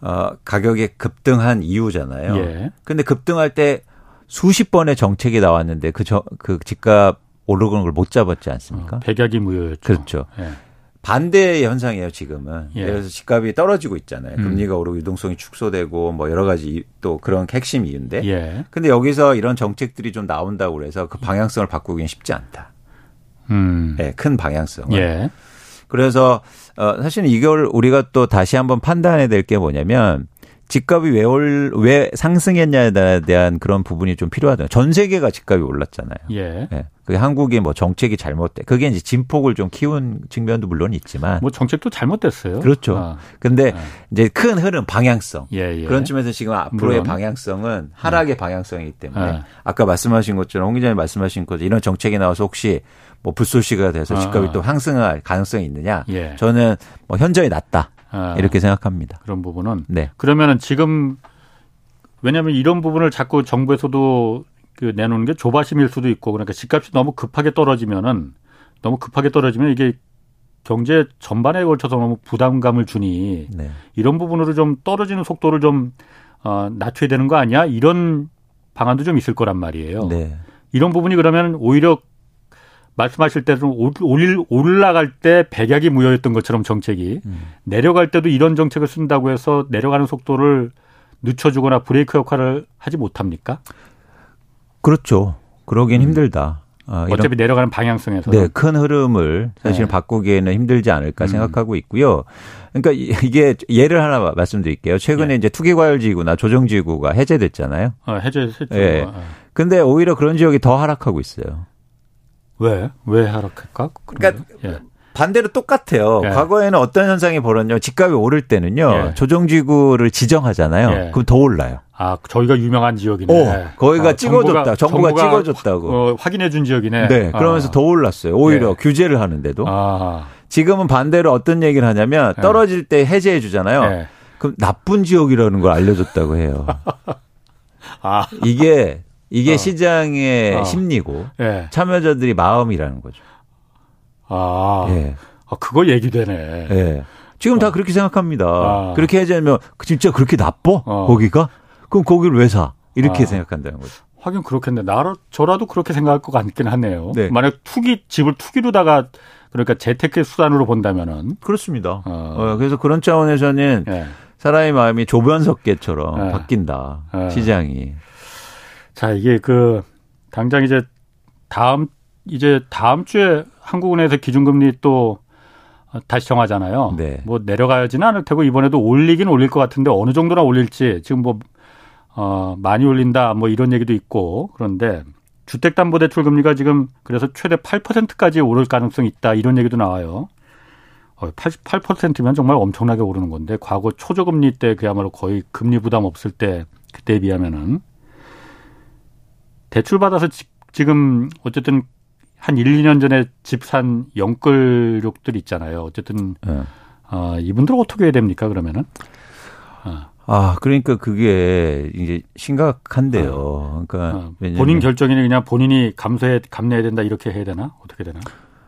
어, 가격이 급등한 이유잖아요. 예. 근데 급등할 때 수십 번의 정책이 나왔는데 그, 저, 그 집값 오르는 걸 못 잡았지 않습니까? 어, 백약이 무효였죠. 그렇죠. 예. 반대의 현상이에요, 지금은. 예. 그래서 집값이 떨어지고 있잖아요. 음. 금리가 오르고 유동성이 축소되고 뭐 여러 가지 이- 또 그런 핵심 이유인데. 예. 근데 여기서 이런 정책들이 좀 나온다고 그래서 그 방향성을 바꾸기는 쉽지 않다. 음. 예, 큰 방향성을. 예. 그래서 어 사실은 이걸 우리가 또 다시 한번 판단해야 될 게 뭐냐면 집값이 왜, 올, 왜 상승했냐에 대한 그런 부분이 좀 필요하다. 전 세계가 집값이 올랐잖아요. 예. 예. 그게 한국의 뭐 정책이 잘못돼. 그게 이제 진폭을 좀 키운 측면도 물론 있지만. 뭐 정책도 잘못됐어요. 그렇죠. 아, 근데 네. 이제 큰 흐름, 방향성. 예, 예. 그런 측면에서 지금 앞으로의 물론. 방향성은 하락의 방향성이기 때문에 네. 아까 말씀하신 것처럼 홍 기자님 말씀하신 것처럼 이런 정책이 나와서 혹시 뭐 불소시가 돼서 아, 집값이 아. 또 상승할 가능성이 있느냐? 예. 저는 뭐 현저히 낮다 아, 이렇게 생각합니다. 그런 부분은 네, 그러면은 지금 왜냐하면 이런 부분을 자꾸 정부에서도 그 내놓는 게 조바심일 수도 있고 그러니까 집값이 너무 급하게 떨어지면은 너무 급하게 떨어지면 이게 경제 전반에 걸쳐서 너무 부담감을 주니 네, 이런 부분으로 좀 떨어지는 속도를 좀 어, 낮춰야 되는 거 아니야? 이런 방안도 좀 있을 거란 말이에요. 네, 이런 부분이 그러면 오히려 말씀하실 때 좀 올릴 올라갈 때 백약이 무효였던 것처럼 정책이 음. 내려갈 때도 이런 정책을 쓴다고 해서 내려가는 속도를 늦춰주거나 브레이크 역할을 하지 못합니까? 그렇죠. 그러긴 힘들다. 어, 음. 어차피 내려가는 방향성에서 네, 큰 흐름을 사실 네. 바꾸기에는 힘들지 않을까 음. 생각하고 있고요. 그러니까 이- 이게 예를 하나 마- 말씀드릴게요. 최근에 예. 이제 투기과열지구나 조정지구가 해제됐잖아요. 어, 해제했죠. 예. 어, 어. 근데 오히려 그런 지역이 더 하락하고 있어요. 왜? 왜 하락할까? 그러니까 예. 반대로 똑같아요. 예. 과거에는 어떤 현상이 벌었냐. 집값이 오를 때는요. 예. 조정지구를 지정하잖아요. 예. 그럼 더 올라요. 아, 저희가 유명한 지역이네. 오, 거기가 찍어줬다. 정부가 찍어줬다고. 어, 확인해 준 지역이네. 네. 그러면서 아. 더 올랐어요. 오히려 예. 규제를 하는데도. 아, 지금은 반대로 어떤 얘기를 하냐면 예. 떨어질 때 해제해 주잖아요. 예. 그럼 나쁜 지역이라는 걸 알려줬다고 해요. 아, 이게 이게 어. 시장의 어. 심리고 예. 참여자들이 마음이라는 거죠. 아, 예. 아, 그거 얘기되네. 예. 지금 다 그렇게 생각합니다. 아. 그렇게 해제하면 진짜 그렇게 나빠? 어. 거기가? 그럼 거기를 왜 사? 이렇게 아. 생각한다는 거죠. 하긴 그렇겠네. 나라 저라도 그렇게 생각할 것 같긴 하네요. 네. 만약 투기 집을 투기로다가 그러니까 재테크 수단으로 본다면은 그렇습니다. 어. 어, 그래서 그런 차원에서는 예. 사람의 마음이 조변석계처럼 네. 바뀐다. 네. 시장이. 자 이게 그 당장 이제 다음 이제 다음 주에 한국은행에서 기준금리 또 다시 정하잖아요. 네. 뭐 내려가지는 않을 테고 이번에도 올리긴 올릴 것 같은데 어느 정도나 올릴지 지금 뭐 어, 많이 올린다 뭐 이런 얘기도 있고 그런데 주택담보대출 금리가 지금 그래서 최대 8%까지 오를 가능성이 있다 이런 얘기도 나와요. 88%면 어, 정말 엄청나게 오르는 건데 과거 초저금리 때 그야말로 거의 금리 부담 없을 때 그때에 비하면은 대출 받아서 지, 금 어쨌든 한 1, 2년 전에 집 산 영끌족들 있잖아요. 어쨌든 네. 어, 이분들 어떻게 해야 됩니까 그러면은? 어. 아, 그러니까 그게 이제 심각한데요. 어. 그러니까 어. 본인 결정이 그냥 본인이 감수해 감내해야 된다 이렇게 해야 되나? 어떻게 되나?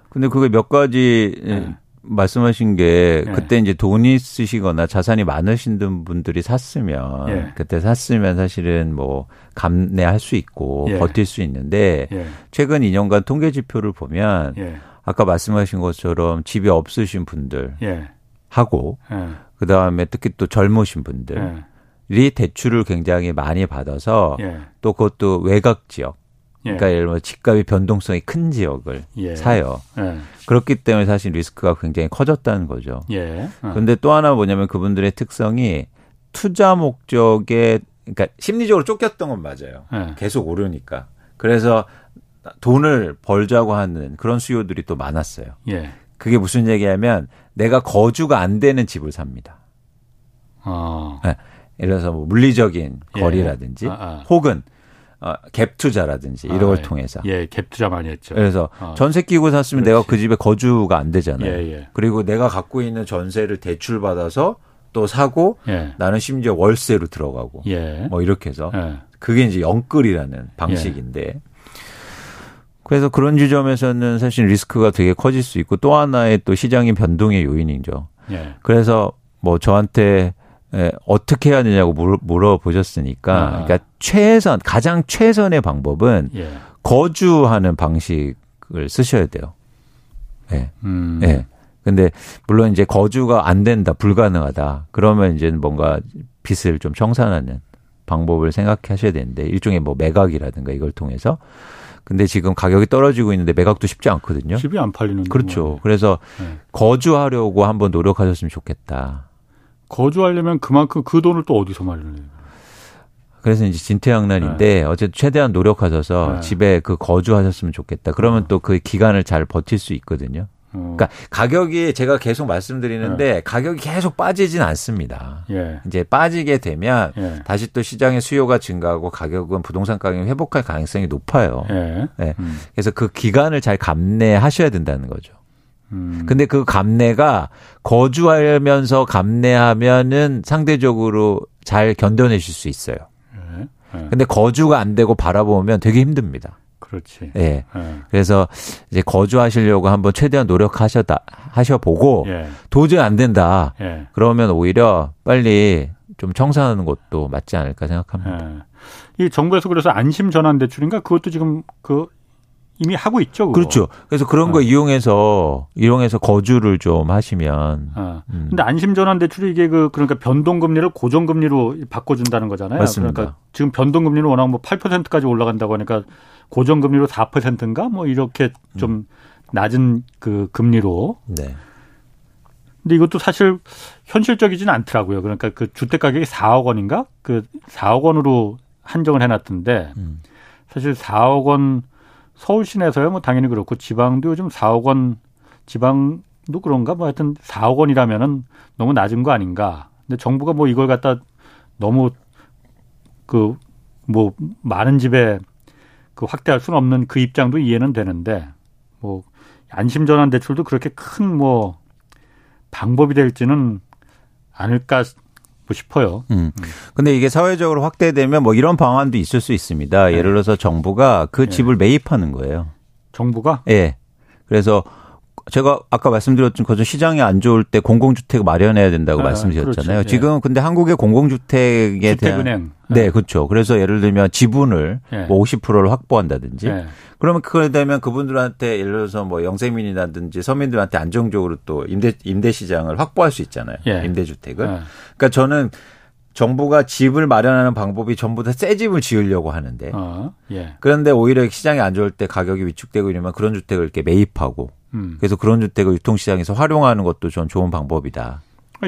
근데 그게 몇 가지 네. 말씀하신 게 예. 그때 이제 돈이 쓰시거나 자산이 많으신 분들이 샀으면 예. 그때 샀으면 사실은 뭐 감내할 수 있고 예. 버틸 수 있는데 예. 최근 2년간 통계 지표를 보면 예. 아까 말씀하신 것처럼 집이 없으신 분들 예. 하고 그다음에 특히 또 젊으신 분들이 대출을 굉장히 많이 받아서 또 그것도 외곽 지역 예. 그러니까 예를 들어 집값이 변동성이 큰 지역을 예. 사요. 예. 그렇기 때문에 사실 리스크가 굉장히 커졌다는 거죠. 예. 어. 그런데 또 하나 뭐냐면 그분들의 특성이 투자 목적에 그러니까 심리적으로 쫓겼던 건 맞아요. 예. 계속 오르니까. 그래서 돈을 벌자고 하는 그런 수요들이 또 많았어요. 예. 그게 무슨 얘기냐면 내가 거주가 안 되는 집을 삽니다. 어. 네. 예를 들어서 뭐 물리적인 예. 거리라든지 아, 아. 혹은 어, 갭 투자라든지 이런 아, 걸 통해서. 예, 갭 투자 많이 했죠. 그래서 어. 전세 끼고 샀으면 그렇지. 내가 그 집에 거주가 안 되잖아요. 예, 예. 그리고 내가 갖고 있는 전세를 대출 받아서 또 사고 예. 나는 심지어 월세로 들어가고 예. 뭐 이렇게 해서 예. 그게 이제 영끌이라는 방식인데 예. 그래서 그런 지점에서는 사실 리스크가 되게 커질 수 있고 또 하나의 또 시장의 변동의 요인이죠. 예. 그래서 뭐 저한테 예, 어떻게 해야 되냐고 물어, 보셨으니까 아. 그러니까 최선 가장 최선의 방법은 예. 거주하는 방식을 쓰셔야 돼요. 예. 음. 예. 근데 물론 이제 거주가 안 된다, 불가능하다. 그러면 이제 뭔가 빚을 좀 청산하는 방법을 생각하셔야 되는데 일종의 뭐 매각이라든가 이걸 통해서 근데 지금 가격이 떨어지고 있는데 매각도 쉽지 않거든요. 집이 안 팔리는 그렇죠. 그래서 네. 거주하려고 한번 노력하셨으면 좋겠다. 거주하려면 그만큼 그 돈을 또 어디서 마련해요? 그래서 이제 진퇴양난인데 네. 어쨌든 최대한 노력하셔서 네. 집에 그 거주하셨으면 좋겠다. 그러면 어. 또그 기간을 잘 버틸 수 있거든요. 어. 그러니까 가격이 제가 계속 말씀드리는데 네. 가격이 계속 빠지진 않습니다. 예. 이제 빠지게 되면 예. 다시 또 시장의 수요가 증가하고 가격은 부동산 가격이 회복할 가능성이 높아요. 예. 네. 음. 그래서 그 기간을 잘 감내하셔야 된다는 거죠. 음. 근데 그 감내가 거주하면서 감내하면은 상대적으로 잘 견뎌내실 수 있어요. 네. 네. 근데 거주가 안 되고 바라보면 되게 힘듭니다. 그렇지. 예. 네. 그래서 이제 거주하시려고 한번 최대한 노력하셔다 하셔보고 예. 도저히 안 된다. 예. 그러면 오히려 빨리 좀 청산하는 것도 맞지 않을까 생각합니다. 예. 이 정부에서 그래서 안심 전환 대출인가 그것도 지금 그 이미 하고 있죠. 그거. 그렇죠. 그래서 그런 거 어. 이용해서 이용해서 거주를 좀 하시면. 어. 음. 근데 안심 전환 대출이 이게 그 그러니까 변동 금리를 고정 금리로 바꿔 준다는 거잖아요. 맞습니다. 그러니까 지금 변동 금리는 워낙 뭐 8%까지 올라간다고 하니까 고정 금리로 4%인가 뭐 이렇게 좀 음. 낮은 그 금리로. 네. 근데 이것도 사실 현실적이지는 않더라고요. 그러니까 그 주택 가격이 4억 원인가? 그 4억 원으로 한정을 해 놨던데 음. 사실 4억 원 서울 시내에서야 뭐 당연히 그렇고 지방도 요즘 4억 원 지방도 그런가 뭐 하여튼 4억 원이라면은 너무 낮은 거 아닌가. 근데 정부가 뭐 이걸 갖다 너무 그 뭐 많은 집에 그 확대할 수는 없는 그 입장도 이해는 되는데 뭐 안심 전환 대출도 그렇게 큰 뭐 방법이 될지는 않을까 싶어요. 음. 음. 근데 이게 사회적으로 확대되면 뭐 이런 방안도 있을 수 있습니다. 네. 예를 들어서 정부가 그 네. 집을 매입하는 거예요. 정부가? 예. 네. 그래서 제가 아까 말씀드렸던 것처럼 시장이 안 좋을 때 공공주택 마련해야 된다고 네, 말씀드렸잖아요. 그렇죠. 지금 예. 근데 한국의 공공주택에 대한 은행. 네, 그렇죠. 그래서 예를 들면 지분을 예. 뭐 50%를 확보한다든지 예. 그러면 그걸 되면 그분들한테 예를 들어서 뭐 영세민이라든지 서민들한테 안정적으로 또 임대 임대 시장을 확보할 수 있잖아요. 예. 임대 주택을. 예. 그러니까 저는 정부가 집을 마련하는 방법이 전부 다 새 집을 지으려고 하는데 어, 예. 그런데 오히려 시장이 안 좋을 때 가격이 위축되고 이러면 그런 주택을 이렇게 매입하고 음. 그래서 그런 주택을 유통시장에서 활용하는 것도 전 좋은 방법이다.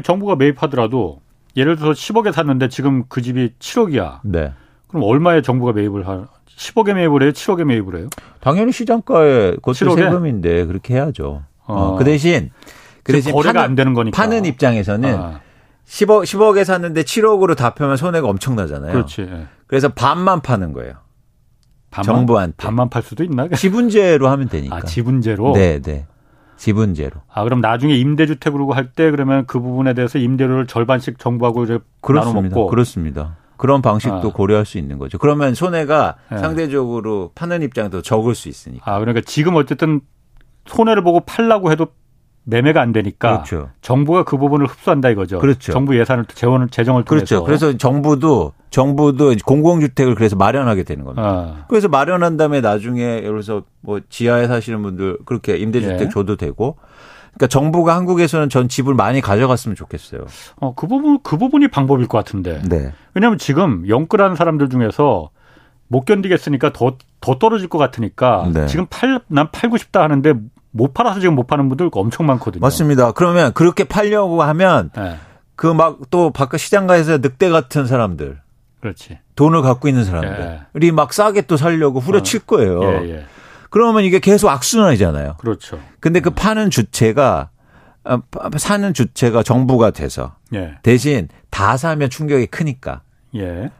정부가 매입하더라도 예를 들어서 10억에 샀는데 지금 그 집이 7억이야. 네. 그럼 얼마에 정부가 매입을 할 10억에 매입을 해요? 7억에 매입을 해요? 당연히 시장가에 그것도 7억에? 세금인데 그렇게 해야죠. 어. 어, 그 대신 그 대신 거래가 파는, 안 되는 거니까 파는 입장에서는 아. 10억 10억에 샀는데 7억으로 다 팔면 손해가 엄청나잖아요. 그렇지. 예. 그래서 반만 파는 거예요. 반만, 정부한테 반만 팔 수도 있나? 지분제로 하면 되니까. 아, 지분제로. 네, 네. 지분제로. 아 그럼 나중에 임대주택으로 할 때 그러면 그 부분에 대해서 임대료를 절반씩 정부하고 이제 그렇습니다. 나눠 먹고 그렇습니다. 그런 방식도 아. 고려할 수 있는 거죠. 그러면 손해가 네. 상대적으로 파는 입장도 적을 수 있으니까. 아 그러니까 지금 어쨌든 손해를 보고 팔라고 해도 매매가 안 되니까 그렇죠. 정부가 그 부분을 흡수한다 이거죠. 그렇죠. 정부 예산을 재원을 재정을 통해서. 그렇죠. 그래서 정부도 정부도 공공주택을 그래서 마련하게 되는 겁니다. 아. 그래서 마련한 다음에 나중에 예를 들어서 뭐 지하에 사시는 분들 그렇게 임대주택 예. 줘도 되고 그러니까 정부가 한국에서는 전 집을 많이 가져갔으면 좋겠어요. 어, 그 부분, 그 부분이 방법일 것 같은데. 네. 왜냐하면 지금 영끌하는 사람들 중에서 못 견디겠으니까 더, 더 떨어질 것 같으니까 네. 지금 팔, 난 팔고 싶다 하는데 못 팔아서 지금 못 파는 분들 엄청 많거든요. 맞습니다. 그러면 그렇게 팔려고 하면 네. 그막 또 바깥 시장가에서 늑대 같은 사람들. 그렇지. 돈을 갖고 있는 사람들이 예. 막 싸게 또 살려고 후려칠 어. 거예요. 예, 예. 그러면 이게 계속 악순환이잖아요. 그렇죠. 근데 그 파는 주체가 어, 사는 주체가 정부가 돼서 예. 대신 다 사면 충격이 크니까 예.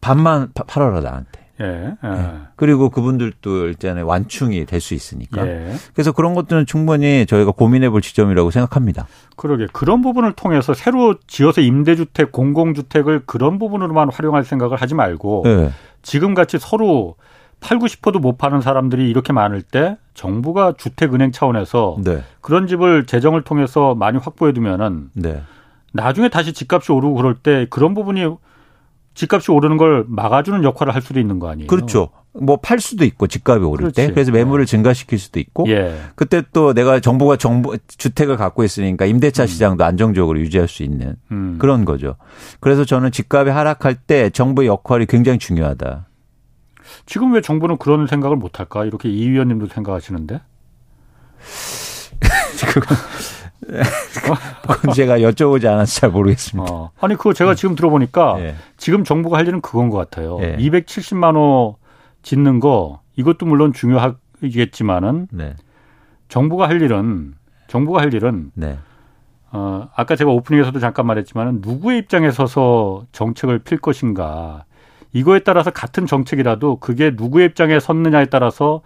반만 팔아라 나한테. 예. 예. 네. 그리고 그분들도 일단은 완충이 될 수 있으니까. 예. 그래서 그런 것들은 충분히 저희가 고민해 볼 지점이라고 생각합니다. 그러게. 그런 부분을 통해서 새로 지어서 임대주택, 공공주택을 그런 부분으로만 활용할 생각을 하지 말고 예. 지금 같이 서로 팔고 싶어도 못 파는 사람들이 이렇게 많을 때 정부가 주택은행 차원에서 네. 그런 집을 재정을 통해서 많이 확보해 두면은 네. 나중에 다시 집값이 오르고 그럴 때 그런 부분이 집값이 오르는 걸 막아주는 역할을 할 수도 있는 거 아니에요? 그렇죠. 뭐 팔 수도 있고 집값이 오를 그렇지. 때 그래서 매물을 네. 증가시킬 수도 있고 예. 그때 또 내가 정부가 정부 주택을 갖고 있으니까 임대차 음. 시장도 안정적으로 유지할 수 있는 음. 그런 거죠. 그래서 저는 집값이 하락할 때 정부의 역할이 굉장히 중요하다. 지금 왜 정부는 그런 생각을 못 할까? 이렇게 이 위원님도 생각하시는데? 그건 그건 제가 여쭤보지 않아서 잘 모르겠습니다. 어. 아니 그거 제가 지금 들어보니까 네. 지금 정부가 할 일은 그건 것 같아요. 네. 270만 호 짓는 거 이것도 물론 중요하겠지만은 네. 정부가 할 일은 정부가 할 일은 네. 어, 아까 제가 오프닝에서도 잠깐 말했지만은 누구의 입장에 서서 정책을 필 것인가 이거에 따라서 같은 정책이라도 그게 누구의 입장에 섰느냐에 따라서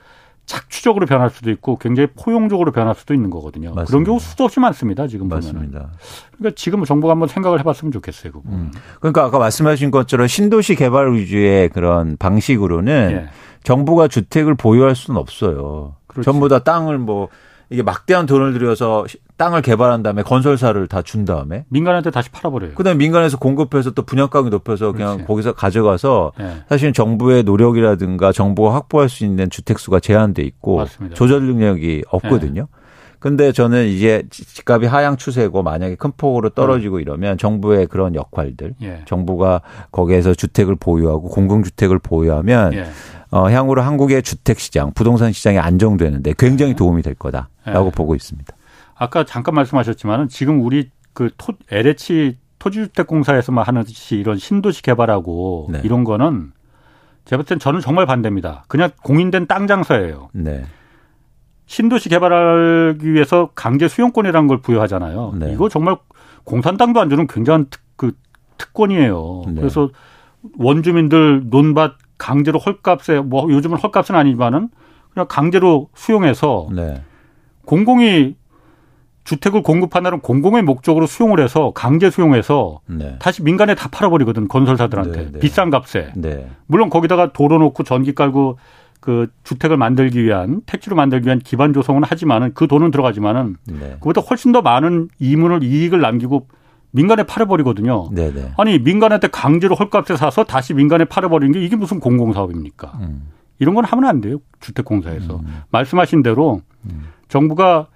착취적으로 변할 수도 있고 굉장히 포용적으로 변할 수도 있는 거거든요. 맞습니다. 그런 경우 수도 없이 많습니다. 지금 맞습니다. 보면. 그러니까 지금 정부가 한번 생각을 해봤으면 좋겠어요. 그거. 음. 그러니까 아까 말씀하신 것처럼 신도시 개발 위주의 그런 방식으로는 예. 정부가 주택을 보유할 수는 없어요. 그렇지. 전부 다 땅을 뭐 이게 막대한 돈을 들여서 땅을 개발한 다음에 건설사를 다 준 다음에 민간한테 다시 팔아버려요. 그다음에 민간에서 공급해서 또 분양가격 높여서 그냥 그렇지. 거기서 가져가서 네. 사실은 정부의 노력이라든가 정부가 확보할 수 있는 주택 수가 제한돼 있고 맞습니다. 조절 능력이 없거든요. 네. 근데 저는 이제 집값이 하향 추세고 만약에 큰 폭으로 떨어지고 음. 이러면 정부의 그런 역할들, 예. 정부가 거기에서 주택을 보유하고 공공주택을 보유하면 예. 어, 향후로 한국의 주택 시장, 부동산 시장이 안정되는데 굉장히 네. 도움이 될 거다라고 네. 보고 있습니다. 아까 잠깐 말씀하셨지만은 지금 우리 그 토, LH 토지주택공사에서만 하는 듯이 이런 신도시 개발하고 네. 이런 거는 제가 볼땐 저는 정말 반대입니다. 그냥 공인된 땅 장사예요. 네. 신도시 개발하기 위해서 강제 수용권이라는 걸 부여하잖아요. 네. 이거 정말 공산당도 안 주는 굉장한 특, 그 특권이에요. 네. 그래서 원주민들 논밭 강제로 헐값에 뭐 요즘은 헐값은 아니지만은 그냥 강제로 수용해서 네. 공공이 주택을 공급한다는 공공의 목적으로 수용을 해서 강제 수용해서 네. 다시 민간에 다 팔아버리거든 건설사들한테 네, 네. 비싼 값에 네. 물론 거기다가 도로 놓고 전기 깔고 그 주택을 만들기 위한 택지로 만들기 위한 기반 조성은 하지만은 그 돈은 들어가지만은 네. 그보다 훨씬 더 많은 이문을 이익을 남기고 민간에 팔아버리거든요. 네네. 아니 민간한테 강제로 헐값에 사서 다시 민간에 팔아버리는 게 이게 무슨 공공사업입니까? 음. 이런 건 하면 안 돼요. 주택공사에서 음. 말씀하신 대로 음. 정부가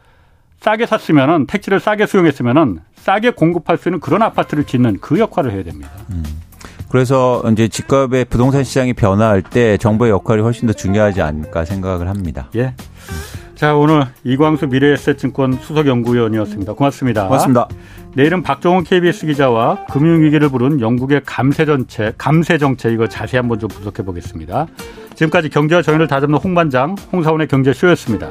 싸게 샀으면은 택지를 싸게 수용했으면은 싸게 공급할 수 있는 그런 아파트를 짓는 그 역할을 해야 됩니다. 음. 그래서 이제 집값의 부동산 시장이 변화할 때 정부의 역할이 훨씬 더 중요하지 않을까 생각을 합니다. 예. 자 오늘 이광수 미래에셋증권 수석연구위원이었습니다. 고맙습니다. 고맙습니다. 내일은 박정훈 KBS 기자와 금융위기를 부른 영국의 감세 정책, 감세 정책 이거 자세히 한번 좀 분석해 보겠습니다. 지금까지 경제와 정의를 다잡는 홍반장, 홍사원의 경제쇼였습니다.